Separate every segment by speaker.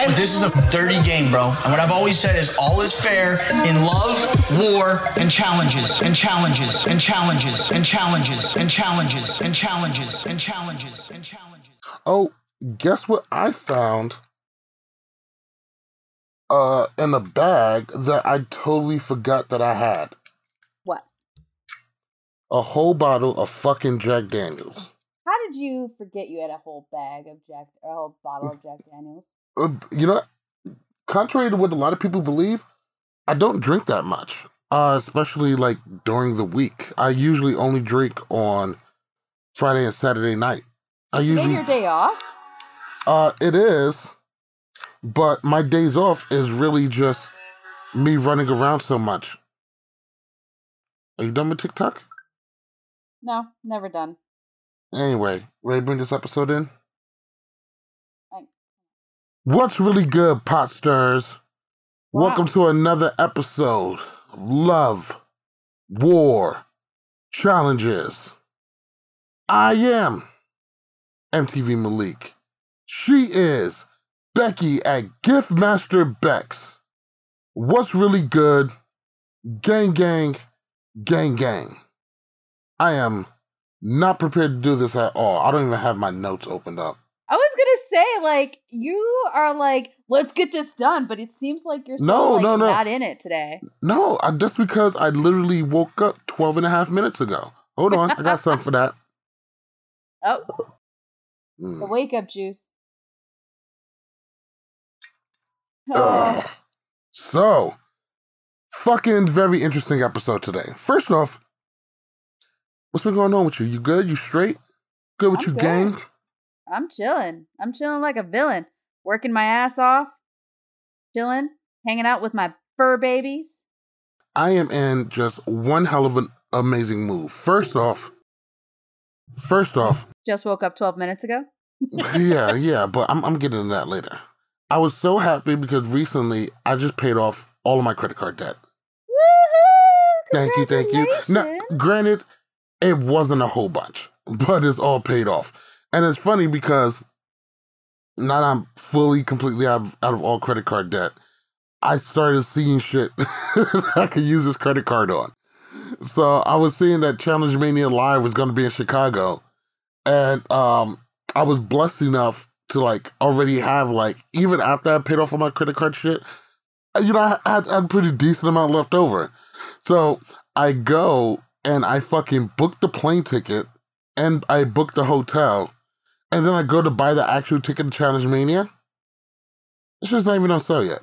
Speaker 1: I this is a dirty game, bro. And what I've always said is all is fair in love, war, and challenges, and challenges, and challenges, and challenges, and challenges, and challenges, and challenges, and challenges.
Speaker 2: Oh, guess what I found? Uh, in a bag that I totally forgot that I had.
Speaker 3: What?
Speaker 2: A whole bottle of fucking Jack Daniels.
Speaker 3: How did you forget you had a whole bag of Jack, a whole bottle of Jack Daniels?
Speaker 2: Uh, you know, contrary to what a lot of people believe, I don't drink that much. Uh, especially like during the week. I usually only drink on Friday and Saturday night. I
Speaker 3: Today
Speaker 2: usually
Speaker 3: your day off?
Speaker 2: Uh, it is, but my days off is really just me running around so much. Are you done with TikTok?
Speaker 3: No, never done.
Speaker 2: Anyway, ready to bring this episode in? What's really good, pot stirs? Welcome to another episode of Love, War, Challenges. I am MTV Malik. She is Becky at Giftmaster Bex. What's really good? Gang, gang, gang, gang. I am not prepared to do this at all. I don't even have my notes opened up.
Speaker 3: I was gonna say, like, you are like, let's get this done, but it seems like you're
Speaker 2: No,
Speaker 3: like,
Speaker 2: no, no.
Speaker 3: not in it today.
Speaker 2: No, I, just because I literally woke up 12 and a half minutes ago. Hold on, I got something for that.
Speaker 3: Oh,
Speaker 2: Mm.
Speaker 3: the wake up juice.
Speaker 2: So, fucking very interesting episode today. First off, what's been going on with you? You good? You straight? Good with
Speaker 3: I'm
Speaker 2: you,
Speaker 3: good.
Speaker 2: gang?
Speaker 3: I'm chilling. I'm chilling like a villain, working my ass off, chilling, hanging out with my fur babies.
Speaker 2: I am in just one hell of an amazing move. First off, first off,
Speaker 3: Just woke up 12 minutes ago.
Speaker 2: yeah, yeah, but I'm, I'm getting to that later. I was so happy because recently I just paid off all of my credit card debt.
Speaker 3: Woohoo!
Speaker 2: Thank you, thank you. Now, granted, it wasn't a whole bunch, but it's all paid off. And it's funny because now I'm fully, completely out of, out of all credit card debt, I started seeing shit I could use this credit card on. So I was seeing that Challenge Mania Live was going to be in Chicago. And um, I was blessed enough to like already have like, even after I paid off all my credit card shit, you know, I had, I had a pretty decent amount left over. So I go and I fucking book the plane ticket and I book the hotel. And then I go to buy the actual ticket to Challenge Mania. It's just not even on sale yet.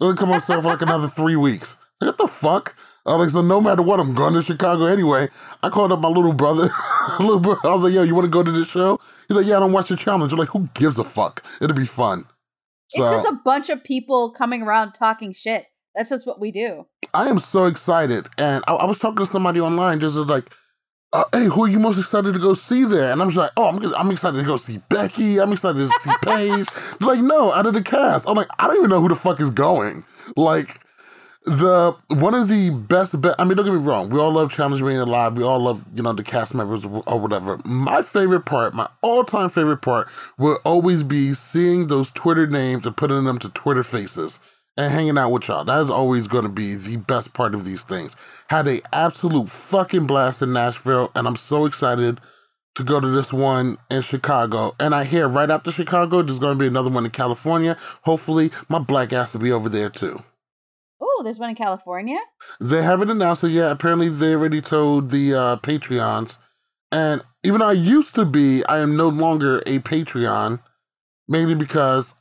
Speaker 2: It'll come on sale for like another three weeks. Like, what the fuck? I was like, so no matter what, I'm going to Chicago anyway. I called up my little brother. little bro- I was like, yo, you want to go to this show? He's like, yeah, I don't watch the challenge. I'm like, who gives a fuck? It'll be fun. So,
Speaker 3: It's just a bunch of people coming around talking shit. That's just what we do.
Speaker 2: I am so excited. And I, I was talking to somebody online, just like, uh, hey, who are you most excited to go see there? And I'm just like, oh, I'm, I'm excited to go see Becky. I'm excited to see Paige. They're like, no, out of the cast. I'm like, I don't even know who the fuck is going. Like, the one of the best, be- I mean, don't get me wrong. We all love Challenge Mania Live. We all love, you know, the cast members or whatever. My favorite part, my all time favorite part, will always be seeing those Twitter names and putting them to Twitter faces and hanging out with y'all. That is always going to be the best part of these things. Had a absolute fucking blast in Nashville, and I'm so excited to go to this one in Chicago. And I hear right after Chicago, there's going to be another one in California. Hopefully, my black ass will be over there too.
Speaker 3: Oh, there's one in California.
Speaker 2: They haven't announced it yet. Apparently, they already told the uh, Patreons. And even though I used to be, I am no longer a Patreon, mainly because,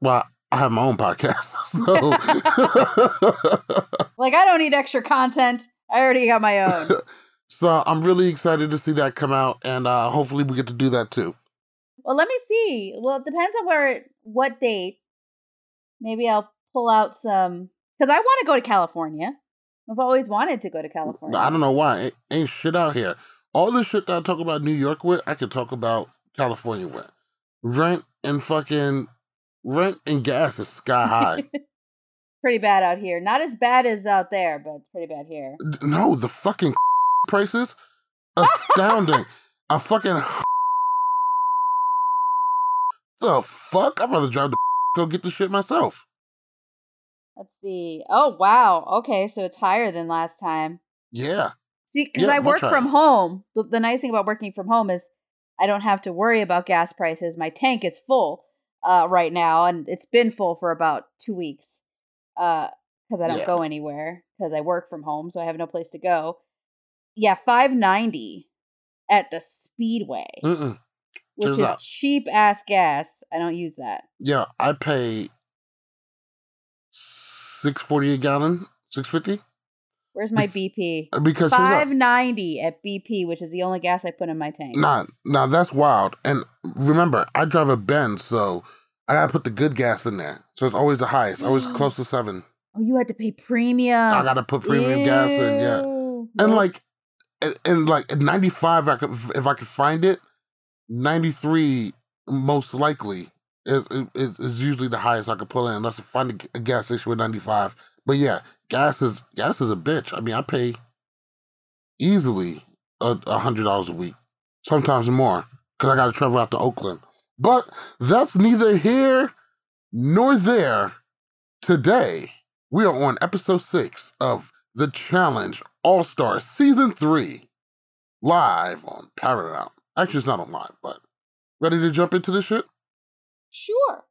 Speaker 2: well, I have my own podcast. So,
Speaker 3: Like, I don't need extra content. I already got my own.
Speaker 2: so I'm really excited to see that come out, and uh, hopefully, we get to do that too.
Speaker 3: well, let me see. Well, it depends on where, what date. Maybe I'll pull out some because I want to go to California. I've always wanted to go to California.
Speaker 2: I don't know why. Ain't, ain't shit out here. All the shit that I talk about New York with, I could talk about California with. Rent and fucking rent and gas is sky high.
Speaker 3: pretty bad out here. Not as bad as out there, but pretty bad here.
Speaker 2: No, the fucking prices astounding. A fucking the fuck? I'd rather drive to go get the shit myself.
Speaker 3: Let's see. Oh wow. Okay, so it's higher than last time.
Speaker 2: Yeah.
Speaker 3: See, because
Speaker 2: Yeah,
Speaker 3: I work
Speaker 2: much
Speaker 3: from home. The, the nice thing about working from home is I don't have to worry about gas prices. My tank is full uh, right now, and it's been full for about two weeks because I don't
Speaker 2: Yeah.
Speaker 3: go anywhere because I work from home, so I have no place to go. Yeah, five ninety at the Speedway,
Speaker 2: Mm-mm.
Speaker 3: which is cheap ass gas. I don't use that.
Speaker 2: Yeah, I pay six forty a gallon, six fifty.
Speaker 3: Where's my BP?
Speaker 2: Uh, because here's
Speaker 3: Five ninety at BP, which is the only gas I put in my tank.
Speaker 2: Nah, nah, that's wild. And remember, I drive a Benz, so I gotta put the good gas in there. So it's always the highest, always close to seven.
Speaker 3: Oh, you had to pay premium.
Speaker 2: I gotta put premium gas in, yeah. And like, and, and like at ninety five, I could if I could find it. Ninety three, most likely, is, is is usually the highest I could pull in, unless I find a gas station with ninety five. But yeah, gas is gas is a bitch. I mean, I pay easily a a hundred dollars a week, sometimes more, because I got to travel out to Oakland. But that's neither here nor there. Today, we are on episode six of The Challenge All Star Season 3, live on Paramount. Actually, it's not on live, but ready to jump into this shit?
Speaker 3: Sure.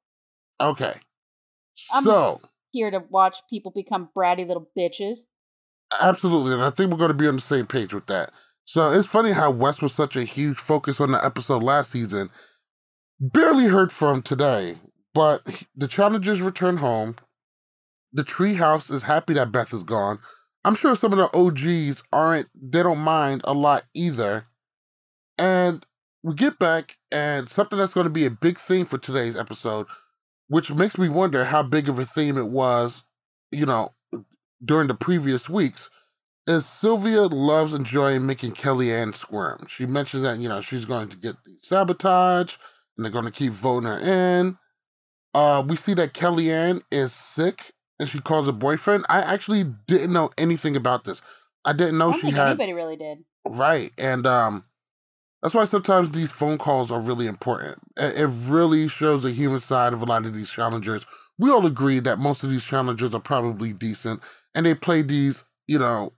Speaker 2: Okay.
Speaker 3: I'm-
Speaker 2: So,
Speaker 3: Here to watch people become bratty little bitches.
Speaker 2: absolutely. And I think we're going to be on the same page with that. So, it's funny how Wes was such a huge focus on the episode last season. Barely heard from today, but the challengers return home. The treehouse is happy that Beth is gone. I'm sure some of the OGs aren't, they don't mind a lot either. And we get back, and something that's going to be a big theme for today's episode, which makes me wonder how big of a theme it was, you know, during the previous weeks, is Sylvia loves enjoying making Kellyanne squirm. She mentions that, you know, she's going to get the sabotage, and they're going to keep voting her in. Uh, we see that Kellyanne is sick and she calls her boyfriend. I actually didn't know anything about this. I didn't
Speaker 3: I
Speaker 2: know
Speaker 3: don't
Speaker 2: she had
Speaker 3: anybody really did.
Speaker 2: right, and um, that's why sometimes these phone calls are really important. It, really shows the human side of a lot of these challengers. We all agree that most of these challengers are probably decent, and they play these, you know,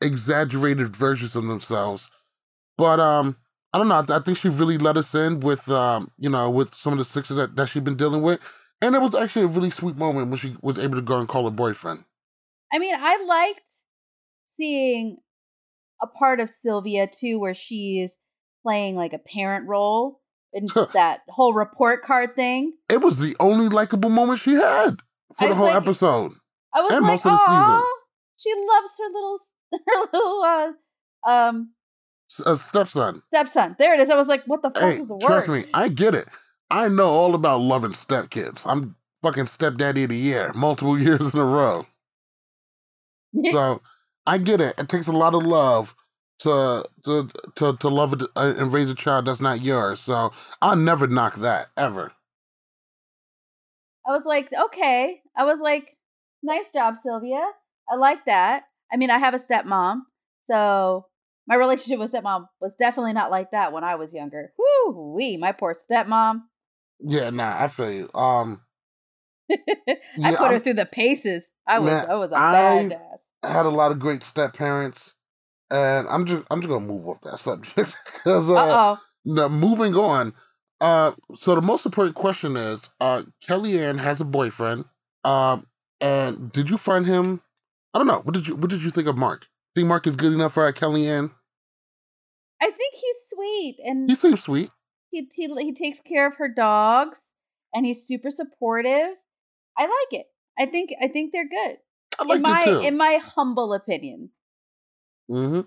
Speaker 2: exaggerated versions of themselves. But um, I don't know. I, think she really let us in with um, you know, with some of the six that that she's been dealing with, and it was actually a really sweet moment when she was able to go and call her boyfriend.
Speaker 3: I mean, I liked seeing a part of Sylvia too, where she's playing like a parent role in that whole report card thing.
Speaker 2: It was the only likable moment she had for the whole
Speaker 3: like-
Speaker 2: episode.
Speaker 3: I was
Speaker 2: And
Speaker 3: like,
Speaker 2: most of the season.
Speaker 3: She loves her little, her little uh, um
Speaker 2: A stepson.
Speaker 3: stepson." There it is. I was like, "What the fuck
Speaker 2: Hey,
Speaker 3: is the word?"
Speaker 2: trust me, I get it. I know all about loving stepkids. I'm fucking stepdaddy of the year, multiple years in a row. So I get it. It takes a lot of love to to to to love uh, and raise a child that's not yours. So I'll never knock that ever.
Speaker 3: I was like, okay. I was like, nice job, Sylvia. I like that. I mean, I have a stepmom, so my relationship with stepmom was definitely not like that when I was younger. Whoo wee, my poor stepmom.
Speaker 2: Yeah, nah, I feel you. Um,
Speaker 3: I
Speaker 2: Yeah,
Speaker 3: put her
Speaker 2: I'm-
Speaker 3: through the paces. I was,
Speaker 2: Man,
Speaker 3: I was a
Speaker 2: I-
Speaker 3: badass.
Speaker 2: I had a lot of great step parents, and I'm just I'm just gonna move off that subject because
Speaker 3: Uh
Speaker 2: uh, now moving on. Uh, so the most important question is, uh, Kellyanne has a boyfriend. Um, and did you find him? I don't know. What did you What did you think of Mark? Think Mark is good enough for Kellyanne?
Speaker 3: I think he's sweet and
Speaker 2: He seems sweet.
Speaker 3: he, he he takes care of her dogs and he's super supportive. I like it. I think I think they're good.
Speaker 2: I like
Speaker 3: in my
Speaker 2: it too.
Speaker 3: in my humble opinion.
Speaker 2: hmm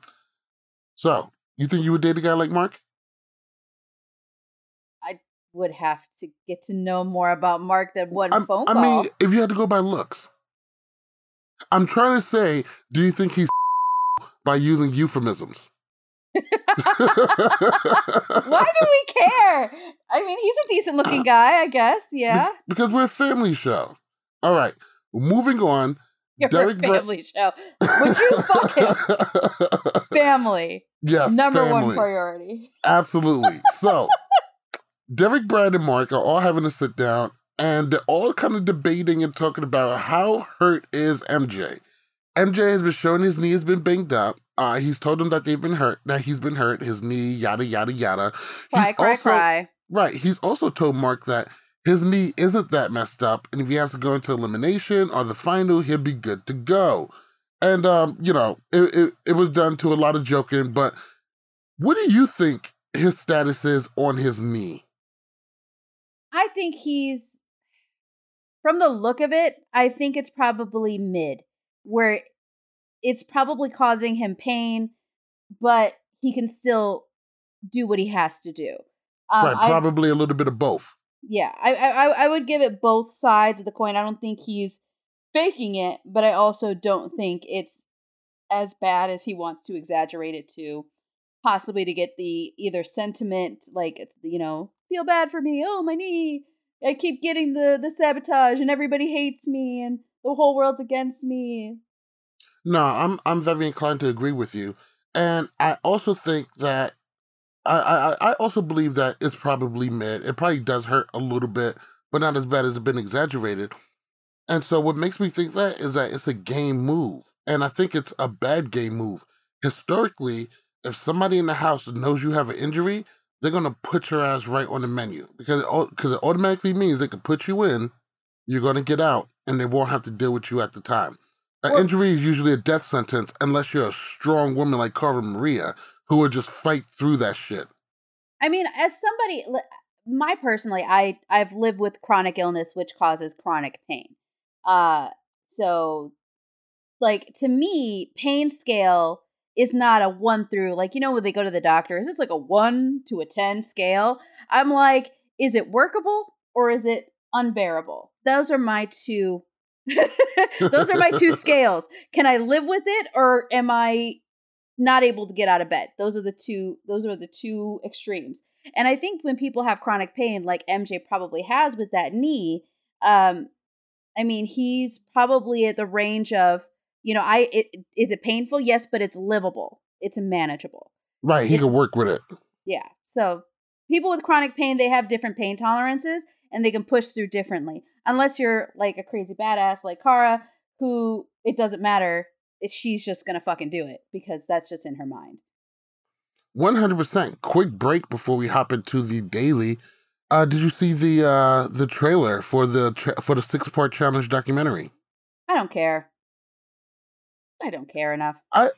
Speaker 2: So you think you would date a guy like Mark?
Speaker 3: I would have to get to know more about Mark than one
Speaker 2: I'm-
Speaker 3: phone
Speaker 2: I
Speaker 3: call.
Speaker 2: mean, if you had to go by looks, I'm trying to say, do you think he's by using euphemisms?
Speaker 3: Why do we care? I mean, he's a decent looking guy, I guess. Yeah,
Speaker 2: because we're a family show. All right, moving on.
Speaker 3: You're
Speaker 2: Derek
Speaker 3: family show. Would you fuck him? Family,
Speaker 2: yes,
Speaker 3: number one priority.
Speaker 2: Absolutely. So, Derek, Brad, and Mark are all having to sit down and they're all kind of debating and talking about how hurt is MJ. MJ has been showing his knee has been banged up. Uh, he's told them that they've been hurt, that he's been hurt, his knee, yada yada yada.
Speaker 3: Cry,
Speaker 2: he's
Speaker 3: cry,
Speaker 2: also,
Speaker 3: cry.
Speaker 2: Right. He's also told Mark that his knee isn't that messed up, and if he has to go into elimination or the final, he'll be good to go. And um, you know, it, it, it was done to a lot of joking, but what do you think his status is on his knee?
Speaker 3: I think he's from the look of it, I think it's probably mid, where it's probably causing him pain, but he can still do what he has to do. Um,
Speaker 2: right, probably a little bit of both.
Speaker 3: Yeah, I, I I would give it both sides of the coin. I don't think he's faking it, but I also don't think it's as bad as he wants to exaggerate it to, possibly to get the either sentiment like you know feel bad for me. Oh my knee, I keep getting the the sabotage, and everybody hates me, and the whole world's against me.
Speaker 2: No, I'm I'm very inclined to agree with you, and I also think that I I I also believe that it's probably mid. It probably does hurt a little bit, but not as bad as it's been exaggerated. And so, what makes me think that is that it's a game move, and I think it's a bad game move. Historically, if somebody in the house knows you have an injury, they're gonna put your ass right on the menu because it, because it automatically means they can put you in, you're gonna get out, and they won't have to deal with you at the time. An
Speaker 3: Well-
Speaker 2: injury is usually a death sentence unless you're a strong woman like Cara Maria who would just fight through that shit.
Speaker 3: I mean, as somebody, my personally, I I've lived with chronic illness, which causes chronic pain. Uh, so, like to me, pain scale is not a one through like you know when they go to the doctor, is this like a one to a ten scale? I'm like, is it workable or is it unbearable? Those are my two. Those are my two scales. Can I live with it or am I not able to get out of bed. Those are the two those are the two extremes. And I think when people have chronic pain like MJ probably has with that knee, um I mean, he's probably at the range of, you know, I it, is it painful? Yes, but it's livable. It's manageable.
Speaker 2: Right, he
Speaker 3: It's-
Speaker 2: can work with it.
Speaker 3: Yeah. So, people with chronic pain, they have different pain tolerances and they can push through differently. Unless you're like a crazy badass like Cara who it doesn't matter she's just gonna fucking do it because that's just in her mind.
Speaker 2: One hundred percent. Quick break before we hop into the daily. Uh, did you see the uh, the trailer for the tra- for the six part challenge documentary?
Speaker 3: I don't care. I don't care enough.
Speaker 2: I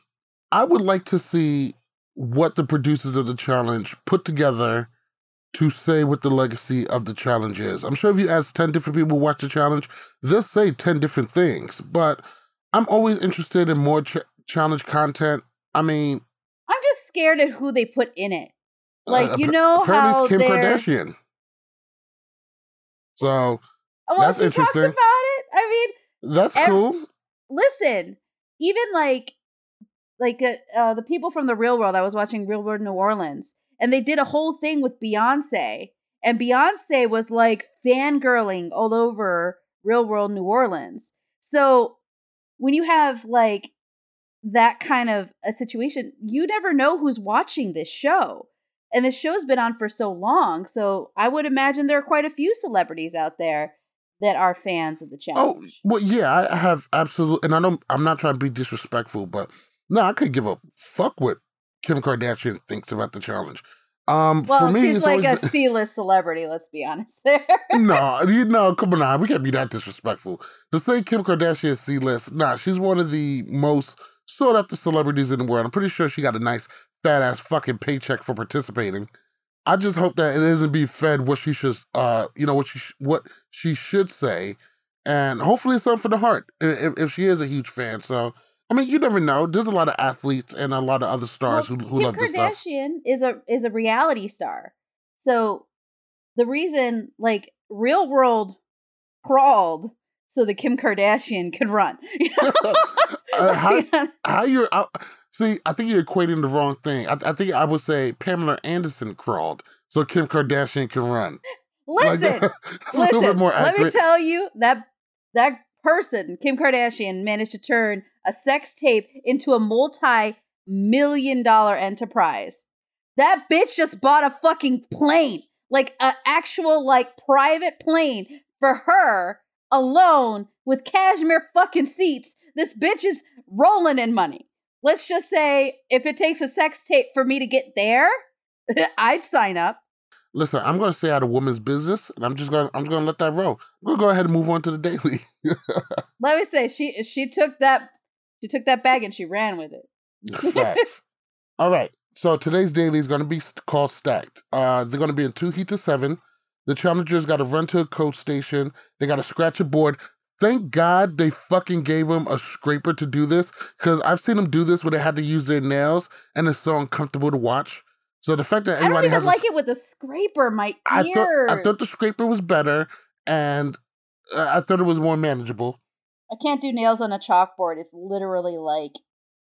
Speaker 2: I would like to see what the producers of the challenge put together to say what the legacy of the challenge is. I'm sure if you ask 10 different people who watch the challenge, they'll say 10 different things, but I'm always interested in more ch- challenge content. I mean,
Speaker 3: I'm just scared at who they put in it. Like
Speaker 2: uh,
Speaker 3: you know how
Speaker 2: Kim
Speaker 3: they're.
Speaker 2: Kardashian. So
Speaker 3: Oh, well,
Speaker 2: That's
Speaker 3: she talks
Speaker 2: interesting.
Speaker 3: about it. I mean,
Speaker 2: that's
Speaker 3: Ev-
Speaker 2: cool.
Speaker 3: listen, even like like uh, uh, the people from the real world. I was watching Real World New Orleans, and they did a whole thing with Beyonce, and Beyonce was like fangirling all over Real World New Orleans. So when you have like that kind of a situation, you never know who's watching this show. And this show's been on for so long, so I would imagine there are quite a few celebrities out there that are fans of the
Speaker 2: oh,
Speaker 3: challenge.
Speaker 2: Oh, well, yeah, I I have absolutely. and I don't. I'm not trying to be disrespectful, but no, I could give a fuck what Kim Kardashian thinks about the challenge. Um,
Speaker 3: Well,
Speaker 2: for me,
Speaker 3: she's like a
Speaker 2: been-
Speaker 3: C-list celebrity. Let's be honest. There.
Speaker 2: no, you know, come on, we can't be that disrespectful. To say Kim Kardashian is C list, nah, she's one of the most sought after celebrities in the world. I'm pretty sure she got a nice fat ass fucking paycheck for participating. I just hope that it isn't be fed what she should, uh, you know, what she sh- what she should say, and hopefully it's something for the heart. If, if she is a huge fan, so I mean, you never know. There's a lot of athletes and a lot of other stars
Speaker 3: Well,
Speaker 2: who who
Speaker 3: Kim
Speaker 2: love this stuff.
Speaker 3: Kim Kardashian is a is a reality star. So the reason like real world crawled so that Kim Kardashian could run. You know?
Speaker 2: Uh, how-
Speaker 3: Let's be honest.
Speaker 2: how you're I, see i think you're equating the wrong thing I, I think i would say pamela anderson crawled so kim kardashian can run Like,
Speaker 3: Listen,
Speaker 2: bit
Speaker 3: listen. Let me tell you that that person, Kim Kardashian, managed to turn a sex tape into a multi-million dollar enterprise. That bitch just bought a fucking plane, like an actual like private plane for her alone with cashmere fucking seats. This bitch is rolling in money. Let's just say if it takes a sex tape for me to get there, I'd sign up.
Speaker 2: Listen, I'm going to stay out of women's business, and I'm just to I'm going to let that roll. I'm to go ahead and move on to the daily.
Speaker 3: Let me say she she took that she took that bag and she ran with it.
Speaker 2: Facts. All right. So today's daily is going to be called Stacked. Uh, they're going to be in two heats of seven. The challengers got to run to a coach station. They got to scratch a board. Thank God they fucking gave them a scraper to do this because I've seen them do this where they had to use their nails and it's so uncomfortable to watch. So the fact that
Speaker 3: I don't even
Speaker 2: has a
Speaker 3: like it with a scraper. My ears.
Speaker 2: I thought I thought the scraper was better, and uh, I thought it was more manageable.
Speaker 3: I can't do nails on a chalkboard. It's literally like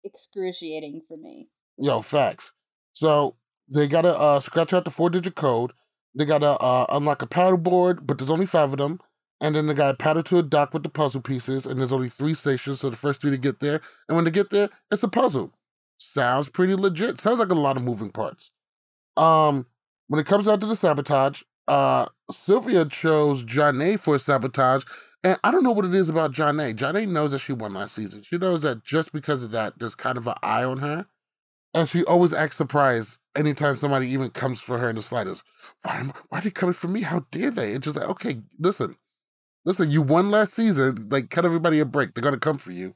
Speaker 3: excruciating for me.
Speaker 2: Yo, facts. So they gotta uh, scratch out the four digit code. They gotta uh, unlock a paddle board, but there's only five of them. And then they gotta paddle to a dock with the puzzle pieces, and there's only three stations, so the first three to get there. And when they get there, it's a puzzle. Sounds pretty legit. Sounds like a lot of moving parts. Um, when it comes out to the sabotage, uh, Sylvia chose Janae for sabotage. And I don't know what it is about Janae. Janae knows that she won last season. She knows that just because of that, there's kind of an eye on her. And she always acts surprised anytime somebody even comes for her in the slightest. Why, am- why are they coming for me? How dare they? It's just like, okay, listen, listen, you won last season. Like, cut everybody a break. They're going to come for you.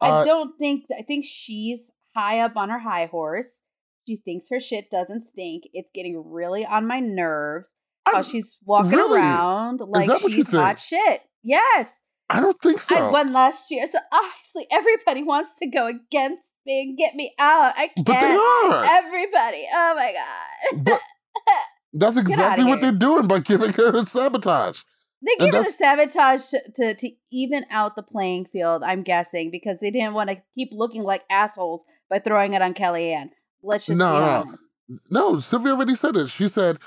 Speaker 3: I
Speaker 2: Uh,
Speaker 3: don't think I think she's high up on her high horse. She thinks her shit doesn't stink. It's getting really on my nerves. How she's walking
Speaker 2: really?
Speaker 3: around like
Speaker 2: that what you
Speaker 3: she's hot shit. Yes.
Speaker 2: I don't think so.
Speaker 3: I won last year. So obviously everybody wants to go against me and get me out. I can't.
Speaker 2: but they are.
Speaker 3: Everybody. Oh my god.
Speaker 2: But that's exactly what they're doing by giving her a sabotage.
Speaker 3: They gave her the sabotage to, to, to even out the playing field, I'm guessing, because they didn't want to keep looking like assholes by throwing it on Kellyanne. Let's just
Speaker 2: No,
Speaker 3: be
Speaker 2: no. No, Sylvia already said it. She said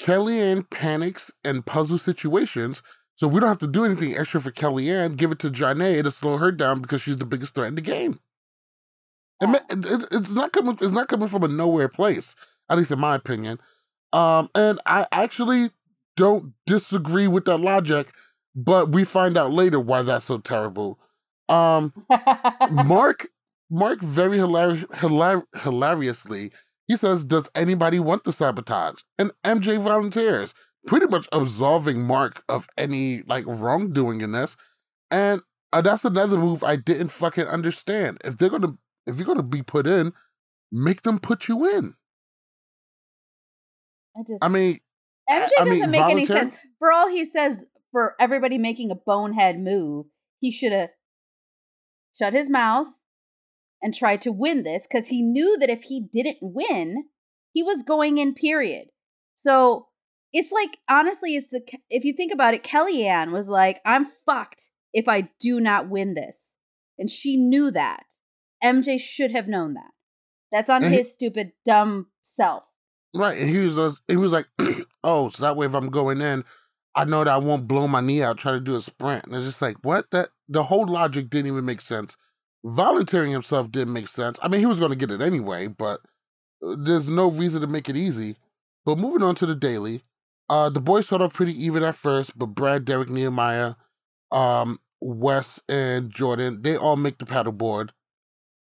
Speaker 2: Kellyanne panics in puzzle situations, so we don't have to do anything extra for Kellyanne. Give it to Janae to slow her down because she's the biggest threat in the game. It ma- it- it- it's not coming. It's not coming from a nowhere place, at least in my opinion. Um, and I actually don't disagree with that logic, but we find out later why that's so terrible. Um, Mark, Mark, very hilari- hilar- hilariously, he says, "Does anybody want the sabotage?" And MJ volunteers, pretty much absolving Mark of any like wrongdoing in this. And uh, that's another move I didn't fucking understand. If they're gonna, if you're gonna be put in, make them put you in.
Speaker 3: I just
Speaker 2: I mean,
Speaker 3: MJ
Speaker 2: I
Speaker 3: doesn't
Speaker 2: mean,
Speaker 3: make any sense. For all he says, for everybody making a bonehead move, he should have shut his mouth and tried to win this because he knew that if he didn't win, he was going in. Period. So it's like honestly, it's the if you think about it, Kellyanne was like, "I'm fucked if I do not win this," and she knew that. MJ should have known that. That's on
Speaker 2: And he-
Speaker 3: his stupid dumb self.
Speaker 2: Right, and he was just- he was like, "Oh, so that way if I'm going in, I know that I won't blow my knee out trying to do a sprint." And it's just like, what? That the whole logic didn't even make sense. Volunteering himself didn't make sense. I mean, he was going to get it anyway, but uh, there's no reason to make it easy. But moving on to the daily, uh, the boys started off pretty even at first, but Brad, Derek, Nehemiah, um, Wes, and Jordan they all make the paddleboard.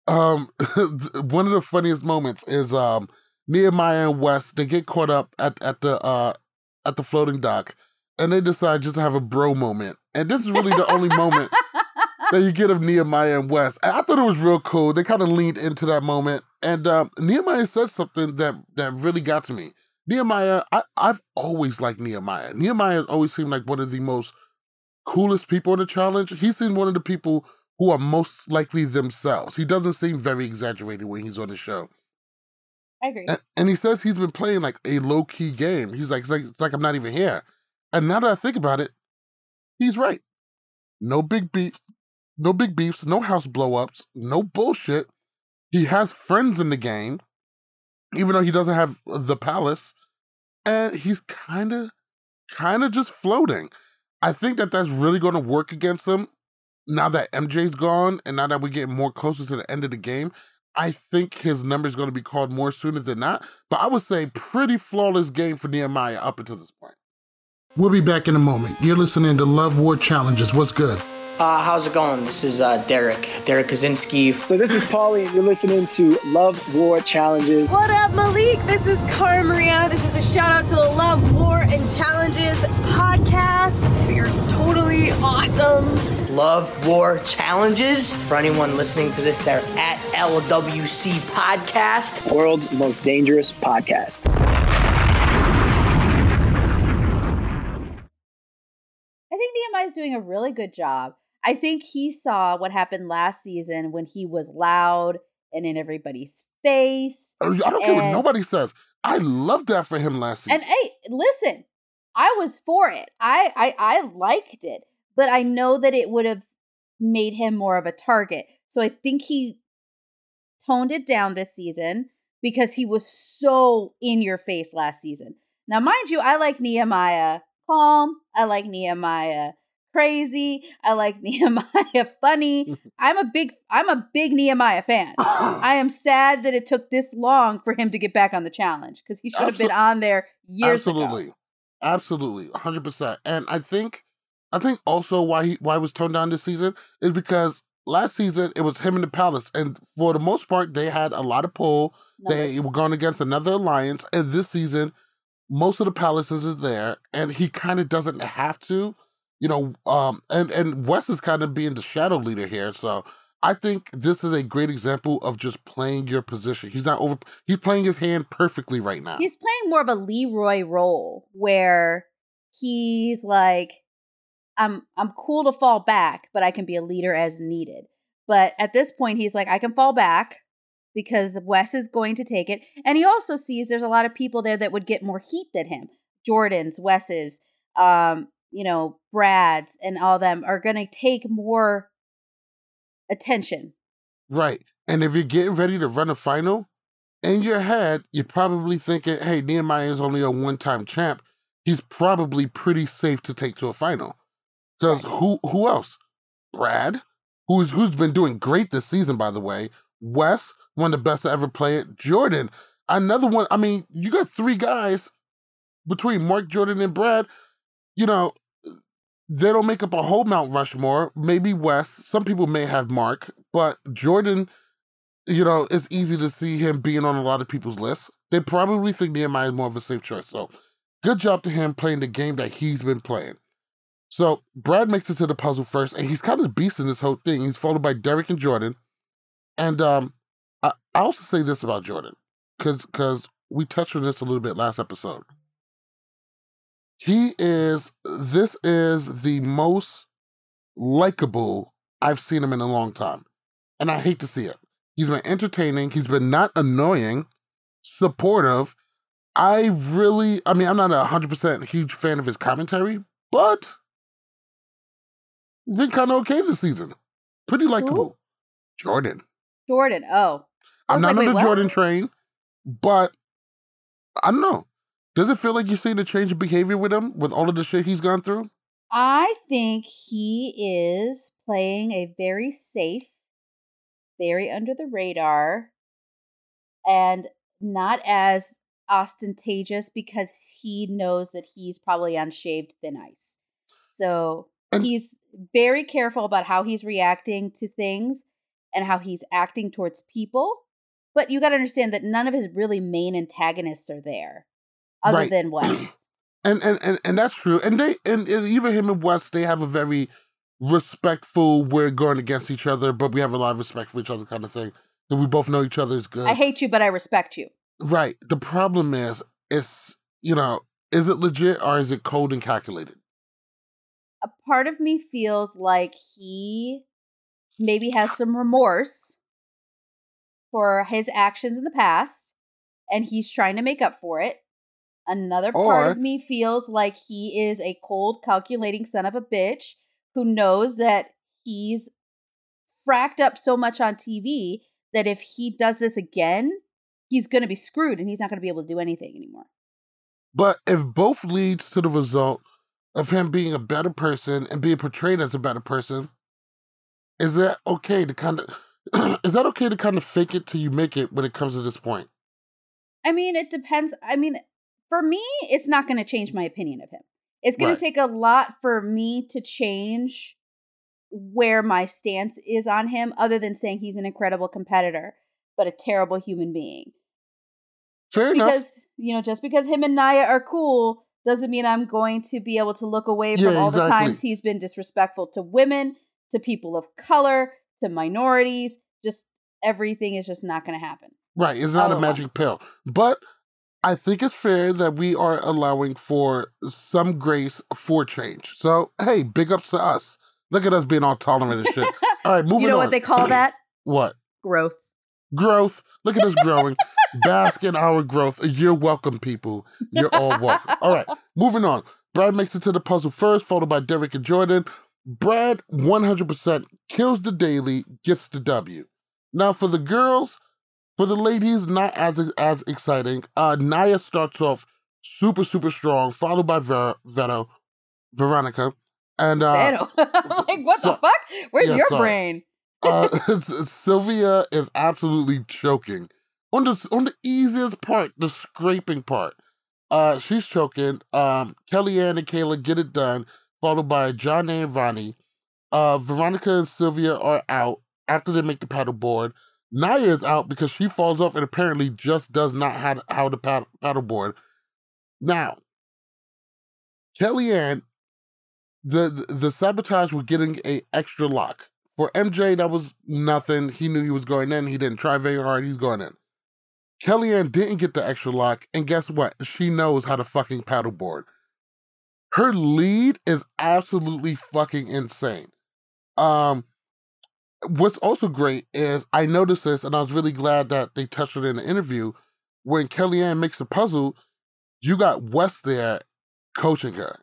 Speaker 2: Um, one of the funniest moments is um. Nehemiah and Wes they get caught up at, at the uh at the floating dock and they decide just to have a bro moment. And this is really the only moment that you get of Nehemiah and Wes. And I thought it was real cool. They kind of leaned into that moment. And um, Nehemiah said something that that really got to me. Nehemiah, I, I've always liked Nehemiah. Nehemiah has always seemed like one of the most coolest people in the challenge. He seemed one of the people who are most likely themselves. He doesn't seem very exaggerated when he's on the show.
Speaker 3: I agree.
Speaker 2: And, and he says he's been playing like a low key game. He's like, it's like, it's like I'm not even here. And now that I think about it, he's right. No big beefs, no big beefs, no house blowups, no bullshit. He has friends in the game, even though he doesn't have the palace, and he's kind of, kind of just floating. I think that that's really going to work against him now that MJ's gone, and now that we're getting more closer to the end of the game. I think his number is going to be called more sooner than not. But I would say pretty flawless game for Nehemiah up until this point.
Speaker 4: We'll be back in a moment. You're listening to Love War Challenges. What's good?
Speaker 5: Uh, how's it going? This is uh, Derek, Derek Kosinski.
Speaker 6: So this is Paulie, and you're listening to Love War Challenges.
Speaker 7: What up, Malik? This is Cara Maria. This is a shout out to the Love War and Challenges podcast. You're totally awesome.
Speaker 5: Love War Challenges. For anyone listening to this, they're at LWC Podcast.
Speaker 6: World's most dangerous podcast.
Speaker 3: I think DMI is doing a really good job. I think he saw what happened last season when he was loud and in everybody's face.
Speaker 2: Oh, I don't care what nobody says. I love that for him last season.
Speaker 3: And hey, listen, I was for it. I, I I liked it, but I know that it would have made him more of a target. So I think he toned it down this season because he was so in your face last season. Now, mind you, I like Nehemiah calm. I like Nehemiah crazy. I like Nehemiah funny. I'm a big I'm a big Nehemiah fan. I am sad that it took this long for him to get back on the challenge because he should have been on there years
Speaker 2: Absolutely.
Speaker 3: ago.
Speaker 2: Absolutely. absolutely, 100%. And I think I think also why he why it was toned down this season is because last season it was him in the Palace and for the most part they had a lot of pull. They were going against another alliance and this season most of the palaces is there and he kind of doesn't have to you know um and and wes is kind of being the shadow leader here so i think this is a great example of just playing your position he's not over he's playing his hand perfectly right now
Speaker 3: He's playing more of a Leroy role where he's like, I'm I'm cool to fall back, but I can be a leader as needed. But at this point, he's like, I can fall back because Wes is going to take it. And he also sees there's a lot of people there that would get more heat than him. Jordan's, Wes's, um, you know, Brad's, and all them are gonna take more attention.
Speaker 2: right and if you're getting ready to run a final in your head you're probably thinking hey nehemiah is only a one-time champ. He's probably pretty safe to take to a final. Because who who else? Brad who's who's been doing great this season by the way. Wes one of the best to ever play it. Jordan another one i mean you got three guys between mark jordan and brad you know they don't make up a whole Mount Rushmore. Maybe Wes. Some people may have Mark, but Jordan, you know, it's easy to see him being on a lot of people's lists. They probably think Nehemiah is more of a safe choice. So good job to him playing the game that he's been playing. So Brad makes it to the puzzle first, and he's kind of beast in this whole thing. He's followed by Derek and Jordan. And um, I, I also say this about Jordan, because because we touched on this a little bit last episode. He is this is the most likable I've seen him in a long time. And I hate to see it. He's been entertaining, he's been not annoying, supportive. I really I mean, I'm not a hundred percent huge fan of his commentary, but he's been kind of okay this season. Pretty likable. Jordan.
Speaker 3: Jordan, oh,
Speaker 2: I'm not
Speaker 3: like,
Speaker 2: on the? Jordan train, but I don't know. Does it feel like you're seeing a change of behavior with him with all of the shit he's gone through?
Speaker 3: I think he is playing a very safe, very under the radar, and not as ostentatious because he knows that he's probably on shaved thin ice. So
Speaker 2: And-
Speaker 3: he's very careful about how he's reacting to things and how he's acting towards people. But you got to understand that none of his really main antagonists are there, other
Speaker 2: Right.
Speaker 3: than Wes.
Speaker 2: And and and, and that's true. And they and, and even him and Wes, they have a very respectful, we're going against each other, but we have a lot of respect for each other kind of thing. And we both know each other is good.
Speaker 3: I hate you, but I respect you.
Speaker 2: right. The problem is, it's you know, is it legit or is it cold and calculated?
Speaker 3: a part of me feels like he maybe has some remorse for his actions in the past and he's trying to make up for it. Another part
Speaker 2: Or-
Speaker 3: of me feels like he is a cold, calculating son of a bitch who knows that he's fracked up so much on TV that if he does this again, he's going to be screwed and he's not going to be able to do anything anymore.
Speaker 2: But if both leads to the result of him being a better person and being portrayed as a better person, is that okay to kind of is that okay to kind of fake it till you make it when it comes to this point?
Speaker 3: I mean, it depends. I mean, for me, it's not going to change my opinion of him. It's going
Speaker 2: Right.
Speaker 3: to take a lot for me to change where my stance is on him, other than saying he's an incredible competitor, but a terrible human being.
Speaker 2: Fair enough.
Speaker 3: Because, you know, just because him and Naya are cool doesn't mean I'm going to be able to look away from
Speaker 2: Yeah,
Speaker 3: all the times he's been disrespectful to women, to people of color, to minorities. Just everything is just not going to happen.
Speaker 2: Right. It's not a magic pill. But I think it's fair that we are allowing for some grace for change. So, hey, big ups to us. Look at us being all tolerant and shit. All right, moving on.
Speaker 3: you know
Speaker 2: on.
Speaker 3: what they call that?
Speaker 2: What?
Speaker 3: Growth.
Speaker 2: Growth. Look at us growing. Bask in our growth. You're welcome, people. You're all welcome. All right, moving on. Brad makes it to the puzzle first, followed by Derek and Jordan. Brad 100% kills the daily, gets the W. Now, for the girls, for the ladies, not as as exciting. Uh, Naya starts off super, super strong, followed by Ver- Veto, Veronica. And uh,
Speaker 3: like, what
Speaker 2: so-
Speaker 3: the fuck? Where's
Speaker 2: yeah,
Speaker 3: your
Speaker 2: sorry.
Speaker 3: brain?
Speaker 2: uh, Sylvia is absolutely choking on the on the easiest part, the scraping part. Uh, she's choking. Um, Kellyanne and Kayla get it done, followed by John and Ronnie. Uh, Veronica and Sylvia are out after they make the paddleboard. Naya is out because she falls off and apparently just does not have how to paddle paddleboard. Now, Kellyanne, the, the the sabotage was getting a extra lock. For MJ, that was nothing. He knew he was going in. He didn't try very hard. He's going in. Kellyanne didn't get the extra lock, and guess what? She knows how to fucking paddleboard. Her lead is absolutely fucking insane. Um, what's also great is I noticed this, and I was really glad that they touched it in the interview. When Kellyanne makes a puzzle, you got Wes there coaching her.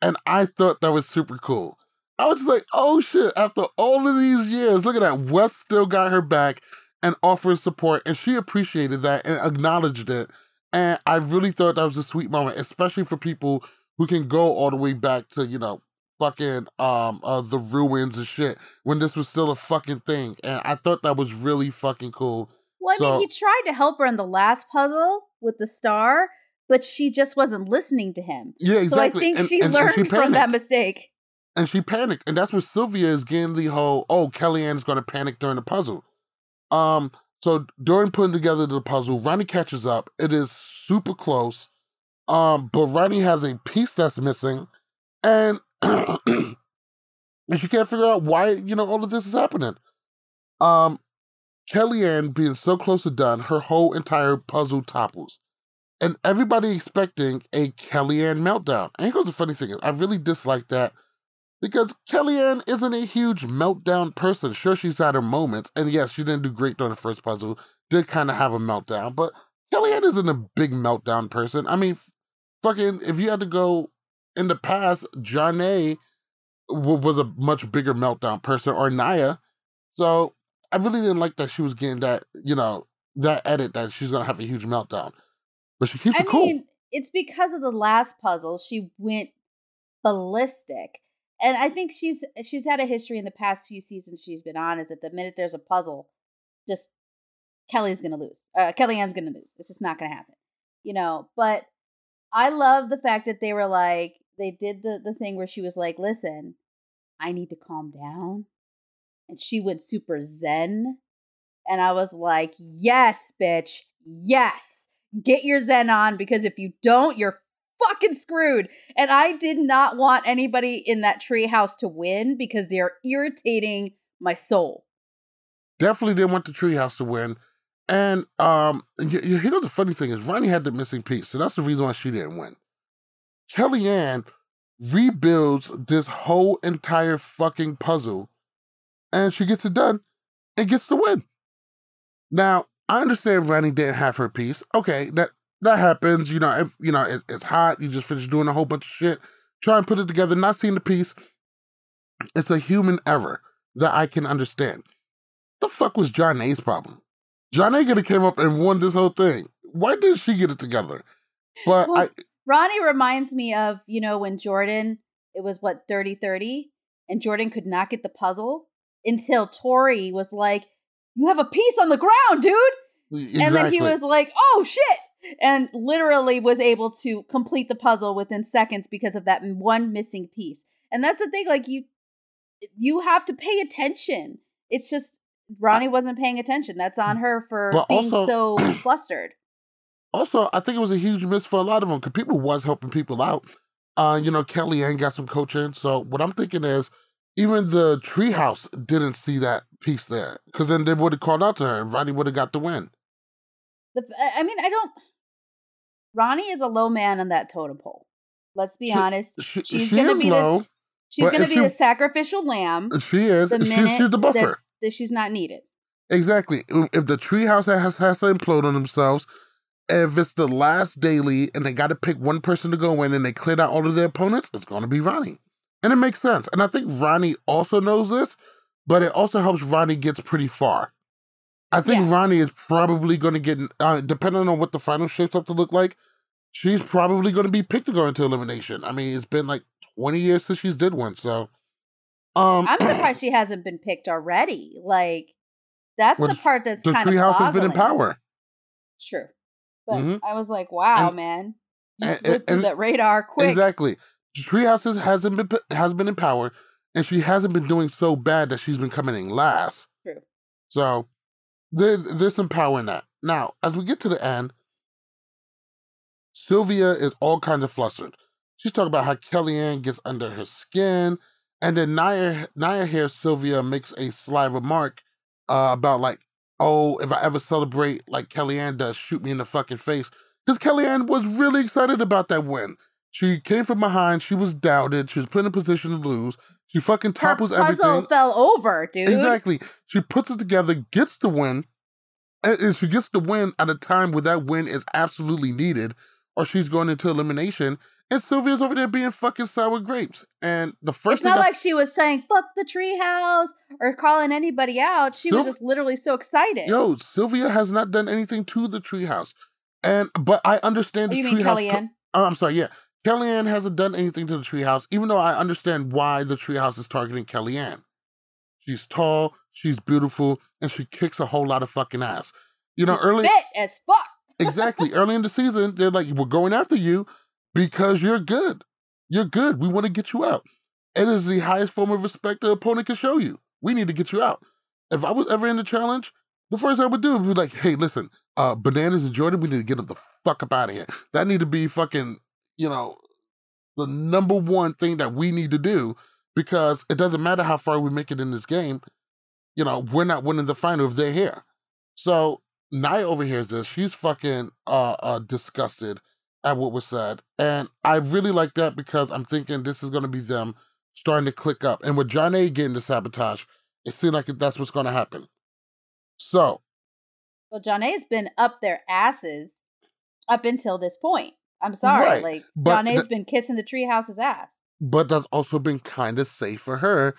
Speaker 2: And I thought that was super cool. I was just like, oh shit, after all of these years, look at that. Wes still got her back and offered support, and she appreciated that and acknowledged it. And I really thought that was a sweet moment, especially for people who can go all the way back to, you know, fucking um uh the ruins and shit when this was still a fucking thing. And I thought that was really fucking cool.
Speaker 3: Well, I
Speaker 2: So-
Speaker 3: mean, he tried to help her in the last puzzle with the star, but she just wasn't listening to him.
Speaker 2: Yeah, exactly.
Speaker 3: So I think
Speaker 2: And-
Speaker 3: she
Speaker 2: and- and
Speaker 3: learned from that mistake.
Speaker 2: and she panicked, and that's what Sylvia is getting the whole oh Kellyanne is going to panic during the puzzle. Um, so during putting together the puzzle, Ronnie catches up. It is super close, um, but Ronnie has a piece that's missing, and and she can't figure out why you know all of this is happening. Um, Kellyanne being so close to done, her whole entire puzzle topples. And everybody expecting a Kellyanne meltdown. And here's the funny thing I really dislike that because Kellyanne isn't a huge meltdown person. Sure, she's had her moments, and yes, she didn't do great during the first puzzle. Did kind of have a meltdown, but Kellyanne isn't a big meltdown person. I mean, fucking, if you had to go in the past, Janae w- was a much bigger meltdown person, or Naya. So I really didn't like that she was getting that, you know, that edit that she's gonna have a huge meltdown. But she keeps
Speaker 3: I
Speaker 2: it cool.
Speaker 3: mean, it's because of the last puzzle she went ballistic. And I think she's she's had a history in the past few seasons she's been on is that the minute there's a puzzle, just Kelly's gonna lose. Uh, Kellyanne's gonna lose. It's just not gonna happen. You know, but I love the fact that they were like they did the the thing where she was like, "Listen, I need to calm down," and she went super zen, and I was like, "Yes, bitch, yes, get your zen on because if you don't, you're fucking screwed." And I did not want anybody in that treehouse to win because they're irritating my soul.
Speaker 2: definitely didn't want the treehouse to win. And um, here's the funny thing is Ronnie had the missing piece, so that's the reason why she didn't win. Kellyanne rebuilds this whole entire fucking puzzle, and she gets it done and gets the win. Now I understand Ronnie didn't have her piece. Okay, that that happens. You know, if you know it, it's hot, you just finished doing a whole bunch of shit, try and put it together, not seeing the piece. It's a human error that I can understand the fuck was Janae's problem? Janae could have came up and won this whole thing. Why didn't she get it together? But
Speaker 3: Well,
Speaker 2: I
Speaker 3: Ronnie reminds me of, you know, when Jordan, it was what, 30 30, and Jordan could not get the puzzle until Tori was like, You have a piece on the ground, dude.
Speaker 2: exactly.
Speaker 3: And then he was like, Oh shit. and literally was able to complete the puzzle within seconds because of that one missing piece. And that's the thing, like you you have to pay attention. It's just Ronnie wasn't paying attention. That's on mm, her for
Speaker 2: But
Speaker 3: being
Speaker 2: also-
Speaker 3: so flustered.
Speaker 2: Also, I think it was a huge miss for a lot of them because people was helping people out. Uh, you know, Kellyanne got some coaching. So what I'm thinking is, even the treehouse didn't see that piece there because then they would have called out to her and Ronnie would have got the win.
Speaker 3: The, I mean, I don't. Ronnie is a low man on that totem pole. Let's be
Speaker 2: She-
Speaker 3: honest.
Speaker 2: she-
Speaker 3: she's
Speaker 2: she
Speaker 3: gonna be
Speaker 2: low,
Speaker 3: this. She's gonna be
Speaker 2: she-
Speaker 3: the sacrificial lamb.
Speaker 2: She is.
Speaker 3: The
Speaker 2: She's,
Speaker 3: minute
Speaker 2: she's the
Speaker 3: that-
Speaker 2: buffer.
Speaker 3: that she's not needed.
Speaker 2: Exactly. If the treehouse has has to implode on themselves, if it's the last daily and they got to pick one person to go in and they cleared out all of their opponents, it's going to be Ronnie. And it makes sense. And I think Ronnie also knows this, but it also helps Ronnie gets pretty far. I think
Speaker 3: Yeah.
Speaker 2: Ronnie is probably going to get, uh, depending on what the final shapes up to look like, she's probably going to be picked to go into elimination. I mean, it's been like 20 years since she's did one. So, um,
Speaker 3: I'm surprised she hasn't been picked already. Like that's
Speaker 2: Well,
Speaker 3: the part that's
Speaker 2: the
Speaker 3: kind of
Speaker 2: treehouse has been in power.
Speaker 3: True, but
Speaker 2: Mhm.
Speaker 3: I was like, wow,
Speaker 2: And-
Speaker 3: man, you
Speaker 2: and-
Speaker 3: slipped through
Speaker 2: and-
Speaker 3: that radar quick.
Speaker 2: Exactly. Treehouse has- hasn't been has been in power, and she hasn't been doing so bad that she's been coming in last.
Speaker 3: True.
Speaker 2: So there, there's some power in that. Now, as we get to the end, Sylvia is all kinds of flustered. She's talking about how Kellyanne gets under her skin, and then Naya Naya hears Sylvia makes a sly remark uh, about like, oh, if I ever celebrate like Kellyanne does, shoot me in the fucking face. Because Kellyanne was really excited about that win. She came from behind. She was doubted. She was put in a position to lose. She fucking
Speaker 3: Her
Speaker 2: topples
Speaker 3: puzzle
Speaker 2: everything.
Speaker 3: fell over, dude.
Speaker 2: Exactly. She puts it together, gets the win, and she gets the win at a time where that win is absolutely needed, or she's going into elimination. And Sylvia's over there being fucking sour grapes. And the first
Speaker 3: It's
Speaker 2: thing
Speaker 3: not
Speaker 2: I-
Speaker 3: like she was saying "fuck the treehouse" or calling anybody out. She was just literally so excited.
Speaker 2: yo, Sylvia has not done anything to the treehouse. And but I understand
Speaker 3: oh,
Speaker 2: the
Speaker 3: you mean
Speaker 2: treehouse.
Speaker 3: Kellyanne?
Speaker 2: Oh, I'm sorry, yeah. Kellyanne hasn't done anything to the treehouse, even though I understand why the treehouse is targeting Kellyanne. She's tall, she's beautiful, and she kicks a whole lot of fucking ass. You know,
Speaker 3: She's
Speaker 2: early
Speaker 3: fit as fuck.
Speaker 2: exactly early in the season, they're like, "We're going after you because you're good. You're good. We want to get you out. It is the highest form of respect the opponent can show you. We need to get you out. If I was ever in the challenge, the first thing I would do would be like, "Hey, listen, uh, bananas and Jordan, we need to get them the fuck up out of here. That need to be fucking, you know, the number one thing that we need to do because it doesn't matter how far we make it in this game. You know, we're not winning the final if they're here. So Naya overhears this. She's fucking uh, uh disgusted at what was said. And I really like that because I'm thinking this is gonna be them starting to click up. And with Janae getting the sabotage, it seems like that's what's gonna happen. So
Speaker 3: Well, Janae's been up their asses up until this point. I'm sorry,
Speaker 2: Right,
Speaker 3: like
Speaker 2: but
Speaker 3: Janae's
Speaker 2: the-
Speaker 3: been kissing the treehouse's ass.
Speaker 2: but that's also been kind of safe for her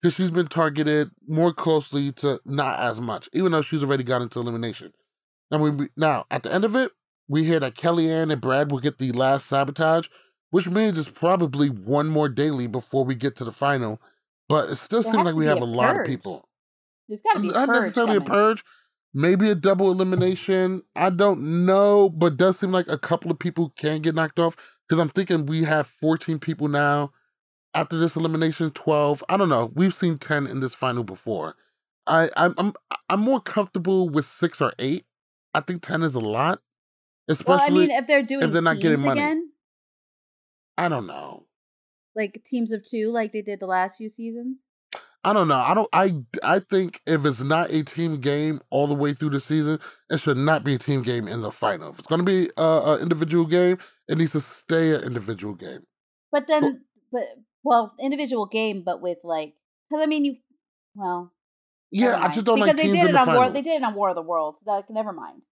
Speaker 2: because she's been targeted more closely to not as much, even though she's already got into elimination. Mean, we, now at the end of it, we hear that Kellyanne and Brad will get the last sabotage, which means it's probably one more daily before we get to the final. But it still
Speaker 3: There
Speaker 2: seems like we have
Speaker 3: a
Speaker 2: a lot of people.
Speaker 3: There's got to be
Speaker 2: Not
Speaker 3: purge
Speaker 2: necessarily a purge, maybe a double elimination. I don't know, but it does seem like a couple of people can get knocked off because I'm thinking we have 14 people now. After this elimination, 12. I don't know. We've seen 10 in this final before. I, I'm I'm I'm more comfortable with six or eight. I think 10 is a lot. Especially
Speaker 3: Well, I mean, if they're doing if
Speaker 2: they're not getting money.
Speaker 3: again,
Speaker 2: I don't know.
Speaker 3: like teams of two, like they did the last few seasons.
Speaker 2: I don't know. I don't. I I think if it's not a team game all the way through the season, it should not be a team game in the final. If it's going to be a, an individual game, it needs to stay an individual game.
Speaker 3: But then, but well, individual game, but with like, because I mean, you, well,
Speaker 2: Yeah, I just don't
Speaker 3: because
Speaker 2: like
Speaker 3: they did
Speaker 2: in
Speaker 3: it
Speaker 2: the
Speaker 3: on
Speaker 2: final.
Speaker 3: War. They did it on War of the Worlds. Like, never mind.